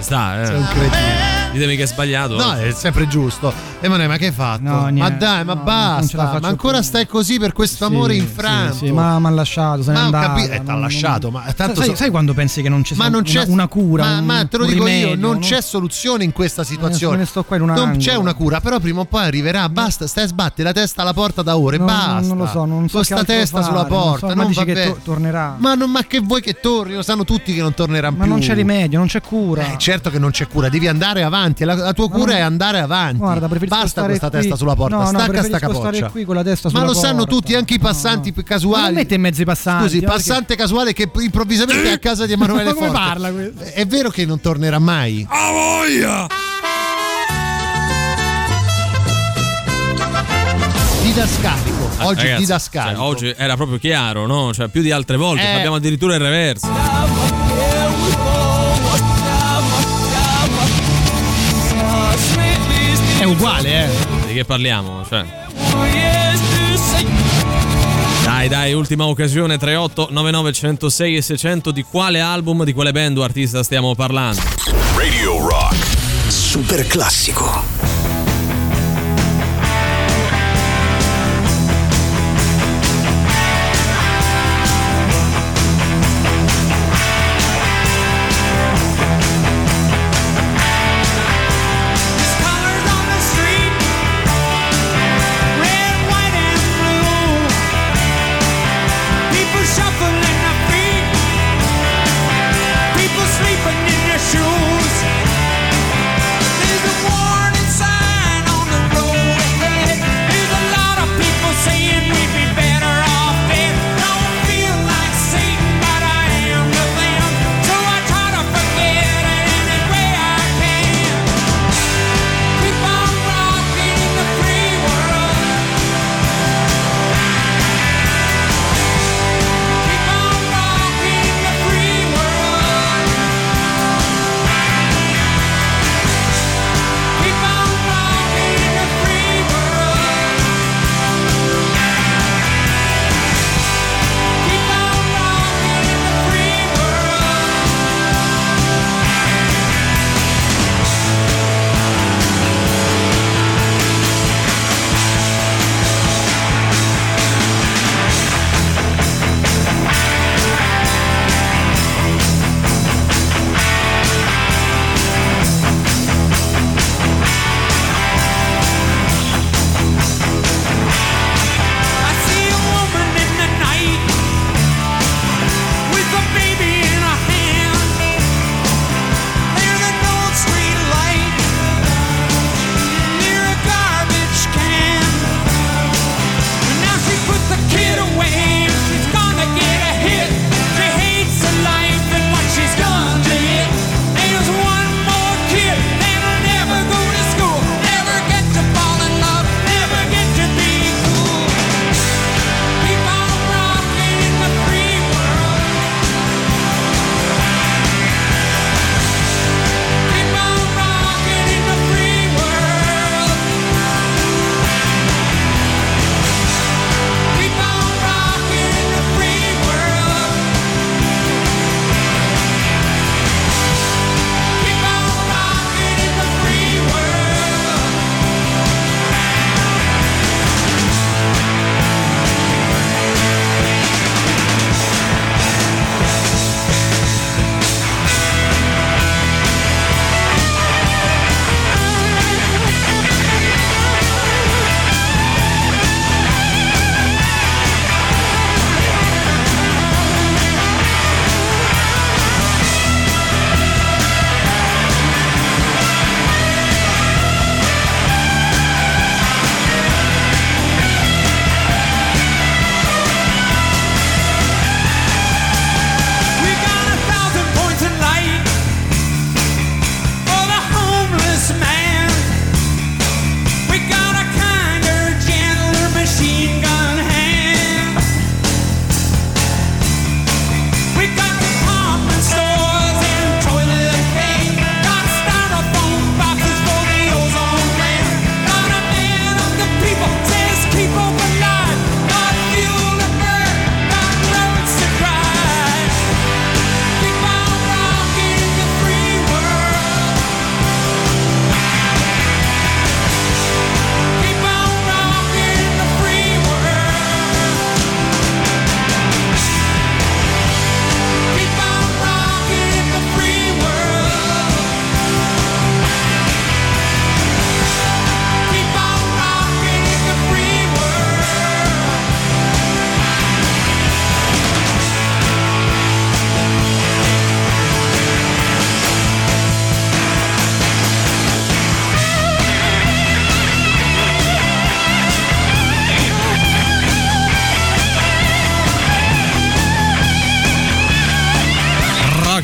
Speaker 3: Sta, eh.
Speaker 5: Sei un cretino.
Speaker 3: Ditemi che è sbagliato.
Speaker 5: No, è sempre giusto. Emanuele, ma che hai fatto?
Speaker 4: No,
Speaker 5: ma dai, ma
Speaker 4: No,
Speaker 5: basta. Ma ancora stai così per questo amore
Speaker 4: Sì,
Speaker 5: infranto.
Speaker 4: Sì, sì, ma mi ha lasciato, se n'è
Speaker 5: Ma ho
Speaker 4: andato.
Speaker 5: capito- eh, t'ha lasciato, ma tanto
Speaker 4: sai,
Speaker 5: so-
Speaker 4: sai quando pensi che non c'è
Speaker 5: Ma
Speaker 4: una,
Speaker 5: non c'è
Speaker 4: una cura?
Speaker 5: Ma,
Speaker 4: un-
Speaker 5: ma te lo dico io,
Speaker 4: rimedio,
Speaker 5: non
Speaker 4: no?
Speaker 5: c'è soluzione in questa situazione.
Speaker 4: me ne sto qua in un
Speaker 5: non
Speaker 4: angolo.
Speaker 5: c'è una cura, però prima o poi arriverà. Basta, stai a sbattere la testa alla porta da ore.
Speaker 4: No,
Speaker 5: basta.
Speaker 4: non lo so, non so
Speaker 5: Con
Speaker 4: che
Speaker 5: sta
Speaker 4: altro
Speaker 5: testa
Speaker 4: fare,
Speaker 5: sulla
Speaker 4: non so,
Speaker 5: porta.
Speaker 4: ma
Speaker 5: non
Speaker 4: dici che to- tornerà.
Speaker 5: Ma, non- ma che vuoi che torni? Lo sanno tutti che non tornerà
Speaker 4: Ma
Speaker 5: più.
Speaker 4: non c'è rimedio, non c'è cura.
Speaker 5: Eh, certo che non c'è cura, devi andare avanti. La, la tua
Speaker 4: Ma
Speaker 5: cura
Speaker 4: non-
Speaker 5: è andare avanti.
Speaker 4: Guarda,
Speaker 5: Basta questa
Speaker 4: qui.
Speaker 5: testa sulla porta.
Speaker 4: No, no,
Speaker 5: Stacca sta capoccia.
Speaker 4: qui con la testa
Speaker 5: Ma
Speaker 4: sulla
Speaker 5: lo sanno
Speaker 4: porta.
Speaker 5: tutti, anche i passanti più
Speaker 4: Ma
Speaker 5: casuali.
Speaker 4: non mette in mezzo i passanti.
Speaker 5: Scusi,
Speaker 4: no, perché-
Speaker 5: passante casuale che improvvisamente è a casa di [LAUGHS] Emanuele
Speaker 4: Ma come
Speaker 5: Forte.
Speaker 4: parla questo?
Speaker 5: È vero che non tornerà mai?
Speaker 3: A voglia!
Speaker 5: Didascalico. Oggi
Speaker 3: Ragazzi,
Speaker 5: didascalico.
Speaker 3: cioè, oggi era proprio chiaro, no? Cioè, più di altre volte.
Speaker 5: Eh.
Speaker 3: Abbiamo addirittura il reverso.
Speaker 4: È uguale, eh.
Speaker 3: Di che parliamo? Cioè. Dai, dai, ultima occasione 38 99 106 e 600 di quale album, di quale band o artista stiamo parlando?
Speaker 10: Radio Rock.
Speaker 1: Super classico.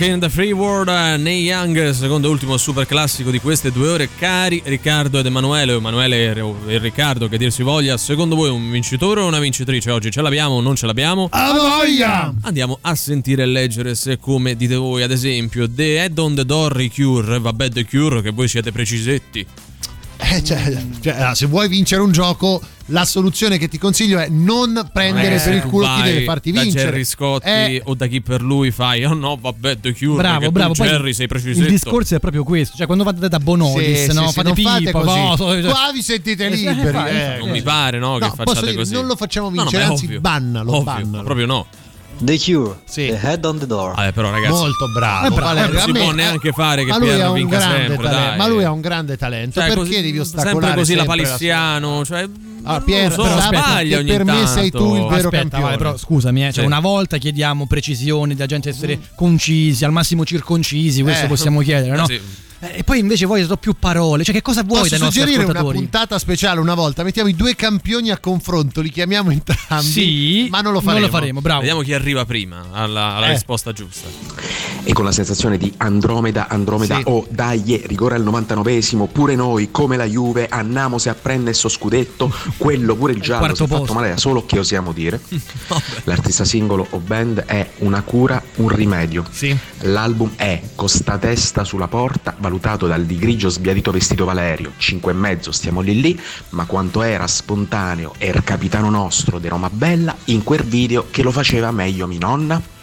Speaker 3: Rockin' the Free World, eh, Neil Young, secondo e ultimo super classico di queste due ore. Cari Riccardo ed Emanuele, Emanuele e Riccardo, che dir si voglia, secondo voi un vincitore o una vincitrice oggi? Ce l'abbiamo o non ce l'abbiamo?
Speaker 5: A voglia!
Speaker 3: Andiamo a sentire e leggere se, come dite voi, ad esempio, The Head on the Door Cure, vabbè The Cure, che voi siete precisetti.
Speaker 5: Eh, cioè, cioè, allora, se vuoi vincere un gioco, la soluzione che ti consiglio è non prendere
Speaker 3: Eh,
Speaker 5: per il culo chi deve farti
Speaker 3: da
Speaker 5: vincere.
Speaker 3: Jerry Scotti
Speaker 5: Eh,
Speaker 3: o da chi per lui fai, oh no, vabbè, The Cure,
Speaker 4: Bravo, bravo.
Speaker 3: tu,
Speaker 4: Poi
Speaker 3: Jerry, sei precisetto.
Speaker 4: il discorso è proprio questo. Cioè, quando fate da Bonolis,
Speaker 5: Sì,
Speaker 4: no?
Speaker 5: sì,
Speaker 4: fate Pippo,
Speaker 5: fate così. [LAUGHS]
Speaker 4: Cioè-
Speaker 5: Qua vi sentite
Speaker 4: Eh,
Speaker 5: liberi.
Speaker 4: fai,
Speaker 5: eh.
Speaker 3: Non mi pare, no, che
Speaker 5: No,
Speaker 3: facciate
Speaker 5: dire,
Speaker 3: così.
Speaker 5: non lo facciamo
Speaker 3: No, no,
Speaker 5: vincere,
Speaker 3: ma è
Speaker 5: anzi,
Speaker 3: ovvio.
Speaker 5: bannalo,
Speaker 3: Ovvio,
Speaker 5: bannalo.
Speaker 3: Proprio no.
Speaker 20: The Cure,
Speaker 5: Sì.
Speaker 20: The Head on the Door.
Speaker 3: Vabbè, però ragazzi,
Speaker 5: Molto bravo,
Speaker 4: Eh, bravo,
Speaker 5: Valerio.
Speaker 3: non si
Speaker 5: me-
Speaker 3: può neanche fare che
Speaker 5: un
Speaker 3: vinca sempre,
Speaker 5: talento,
Speaker 3: dai.
Speaker 5: Ma lui ha un grande talento.
Speaker 3: Cioè,
Speaker 5: perché
Speaker 3: così-
Speaker 5: devi ostacolare
Speaker 3: sempre così la paliziano, cioè
Speaker 5: Ah, Pier,
Speaker 3: so,
Speaker 5: però aspetta,
Speaker 3: sbaglia ogni
Speaker 5: per me sei tu il
Speaker 3: tanto.
Speaker 5: vero
Speaker 4: Aspetta,
Speaker 5: campione.
Speaker 4: vale, però scusami, eh, cioè
Speaker 3: Sì.
Speaker 4: una volta chiediamo precisioni, la gente essere concisi, al massimo circoncisi, questo
Speaker 5: Eh,
Speaker 4: possiamo chiedere, no?
Speaker 3: Sì.
Speaker 4: Eh, E poi invece voi sono più parole, cioè che cosa vuoi
Speaker 5: Posso
Speaker 4: dai nostri
Speaker 5: suggerire una puntata speciale una volta? Mettiamo i due campioni a confronto, li chiamiamo entrambi.
Speaker 4: Sì,
Speaker 5: ma non lo faremo.
Speaker 4: Non lo faremo, bravo.
Speaker 3: Vediamo chi arriva prima alla, alla
Speaker 5: Eh.
Speaker 3: risposta giusta.
Speaker 21: E con la sensazione di Andromeda, Andromeda,
Speaker 5: Sì.
Speaker 21: oh dai, rigore al 99esimo, pure noi, come la Juve, andiamo se a prendere sto scudetto, quello pure il giallo, si è fatto male da solo, che osiamo dire. [LAUGHS] L'artista singolo o band è una cura, un rimedio.
Speaker 5: Sì.
Speaker 21: L'album è Costa testa sulla porta, valutato dal di grigio sbiadito vestito Valerio, 5 e mezzo, stiamo lì lì, ma quanto era spontaneo e il capitano nostro di Roma Bella in quel video che lo faceva meglio mi nonna.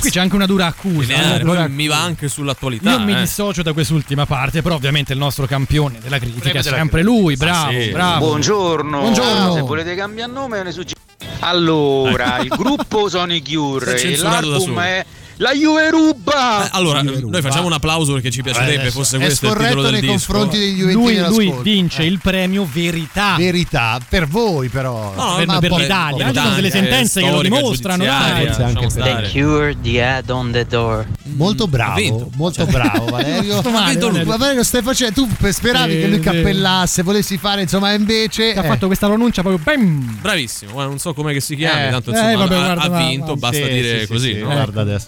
Speaker 4: Qui c'è anche una dura accusa. Una dura
Speaker 3: mi va anche sull'attualità.
Speaker 4: Io mi
Speaker 3: eh.
Speaker 4: dissocio da quest'ultima parte, però ovviamente il nostro campione della critica
Speaker 5: Premio
Speaker 4: è sempre lui, bravo,
Speaker 3: sì.
Speaker 4: bravo.
Speaker 15: Buongiorno.
Speaker 4: Buongiorno.
Speaker 15: Se volete cambiare nome, ne suggerisco. Allora, il gruppo sono i Cure l'album è La Juve ruba.
Speaker 3: Eh, allora,
Speaker 5: Sì,
Speaker 3: noi facciamo un applauso perché ci piacerebbe
Speaker 5: adesso
Speaker 3: fosse
Speaker 5: è
Speaker 3: questo il titolo
Speaker 5: scorretto
Speaker 3: del
Speaker 5: nei
Speaker 3: disco.
Speaker 5: confronti degli Juventini
Speaker 4: Lui, lui vince
Speaker 5: Eh.
Speaker 4: il premio Verità.
Speaker 5: Verità, per voi però.
Speaker 3: No,
Speaker 4: per,
Speaker 5: Ma
Speaker 4: per l'Italia, ci sono delle sentenze che lo dimostrano. dai.
Speaker 20: The Cure, The Head on the Door.
Speaker 5: Molto bravo, molto bravo Valerio. [LAUGHS]
Speaker 4: Valerio.
Speaker 5: Valerio, stai facendo, tu speravi che lui cappellasse, volessi fare, insomma, invece
Speaker 4: ha
Speaker 5: eh,
Speaker 4: fatto questa pronuncia proprio bam!
Speaker 3: Bravissimo, non so come che si chiami,
Speaker 5: Eh,
Speaker 3: tanto
Speaker 4: eh,
Speaker 3: insomma
Speaker 4: vabbè,
Speaker 3: ha-
Speaker 4: guarda,
Speaker 3: ha,
Speaker 4: ma-
Speaker 3: vinto,
Speaker 4: ma-
Speaker 3: basta
Speaker 5: sì,
Speaker 3: dire
Speaker 5: sì,
Speaker 3: così,
Speaker 5: sì,
Speaker 3: no?
Speaker 5: Guarda adesso.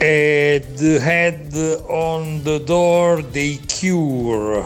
Speaker 22: E The Head on the Door dei Cure.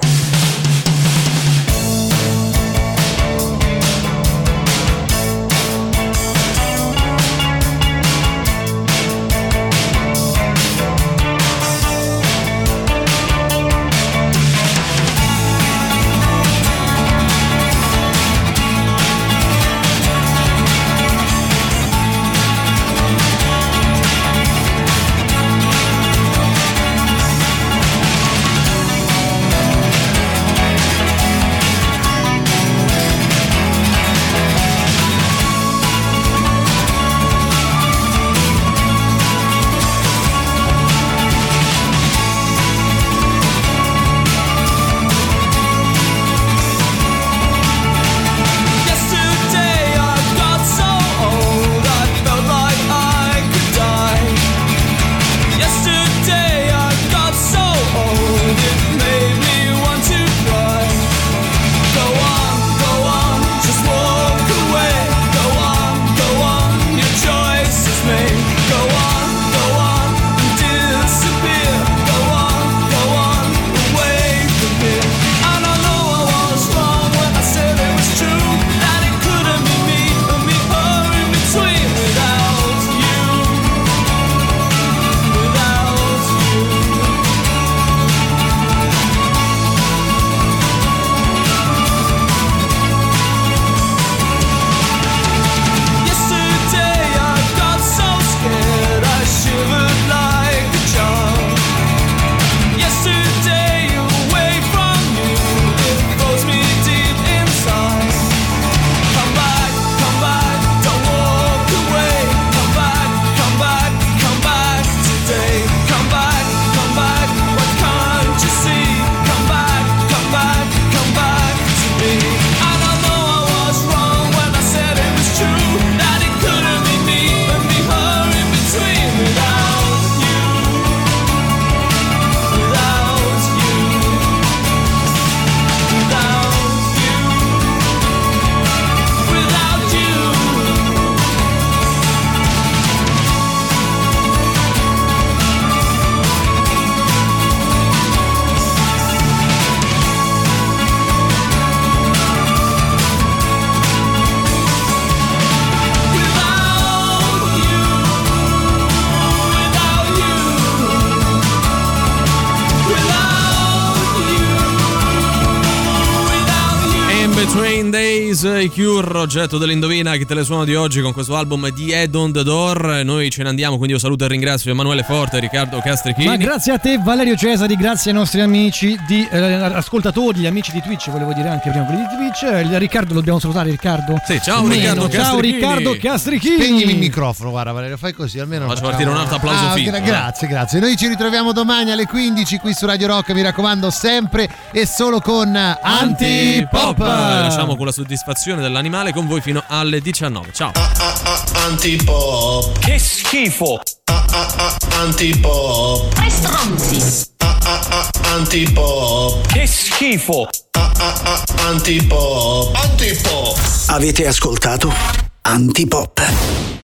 Speaker 3: Cure, oggetto dell'indovina chi te le suono di oggi con questo album di Head on the Door. Noi ce ne andiamo, quindi io saluto e ringrazio Emanuele Forte e Riccardo Castrichini.
Speaker 4: Ma grazie a te Valerio Cesari, grazie ai nostri amici di eh, ascoltatori, gli amici di Twitch, volevo dire anche prima quelli di Twitch. Eh, Riccardo, lo dobbiamo salutare Riccardo.
Speaker 3: Sì, ciao
Speaker 4: Meno.
Speaker 3: Riccardo
Speaker 4: Ciao
Speaker 3: Castrichini.
Speaker 4: Riccardo Castrichini.
Speaker 5: Spegnimi il microfono, guarda Valerio, fai così almeno.
Speaker 3: Faccio partire un altro applauso
Speaker 5: Ah,
Speaker 3: finto,
Speaker 5: gra-
Speaker 3: eh.
Speaker 5: grazie, grazie. Noi ci ritroviamo domani alle 15 qui su Radio Rock, mi raccomando, sempre e solo con Antipop.
Speaker 3: Lasciamo con la soddisfazione dell'animale con voi fino alle 19. Ciao.
Speaker 14: Antipop. Che schifo. Antipop.
Speaker 23: Tre stronzi.
Speaker 14: Antipop. Che schifo. Antipop. Antipop.
Speaker 24: Avete ascoltato Antipop.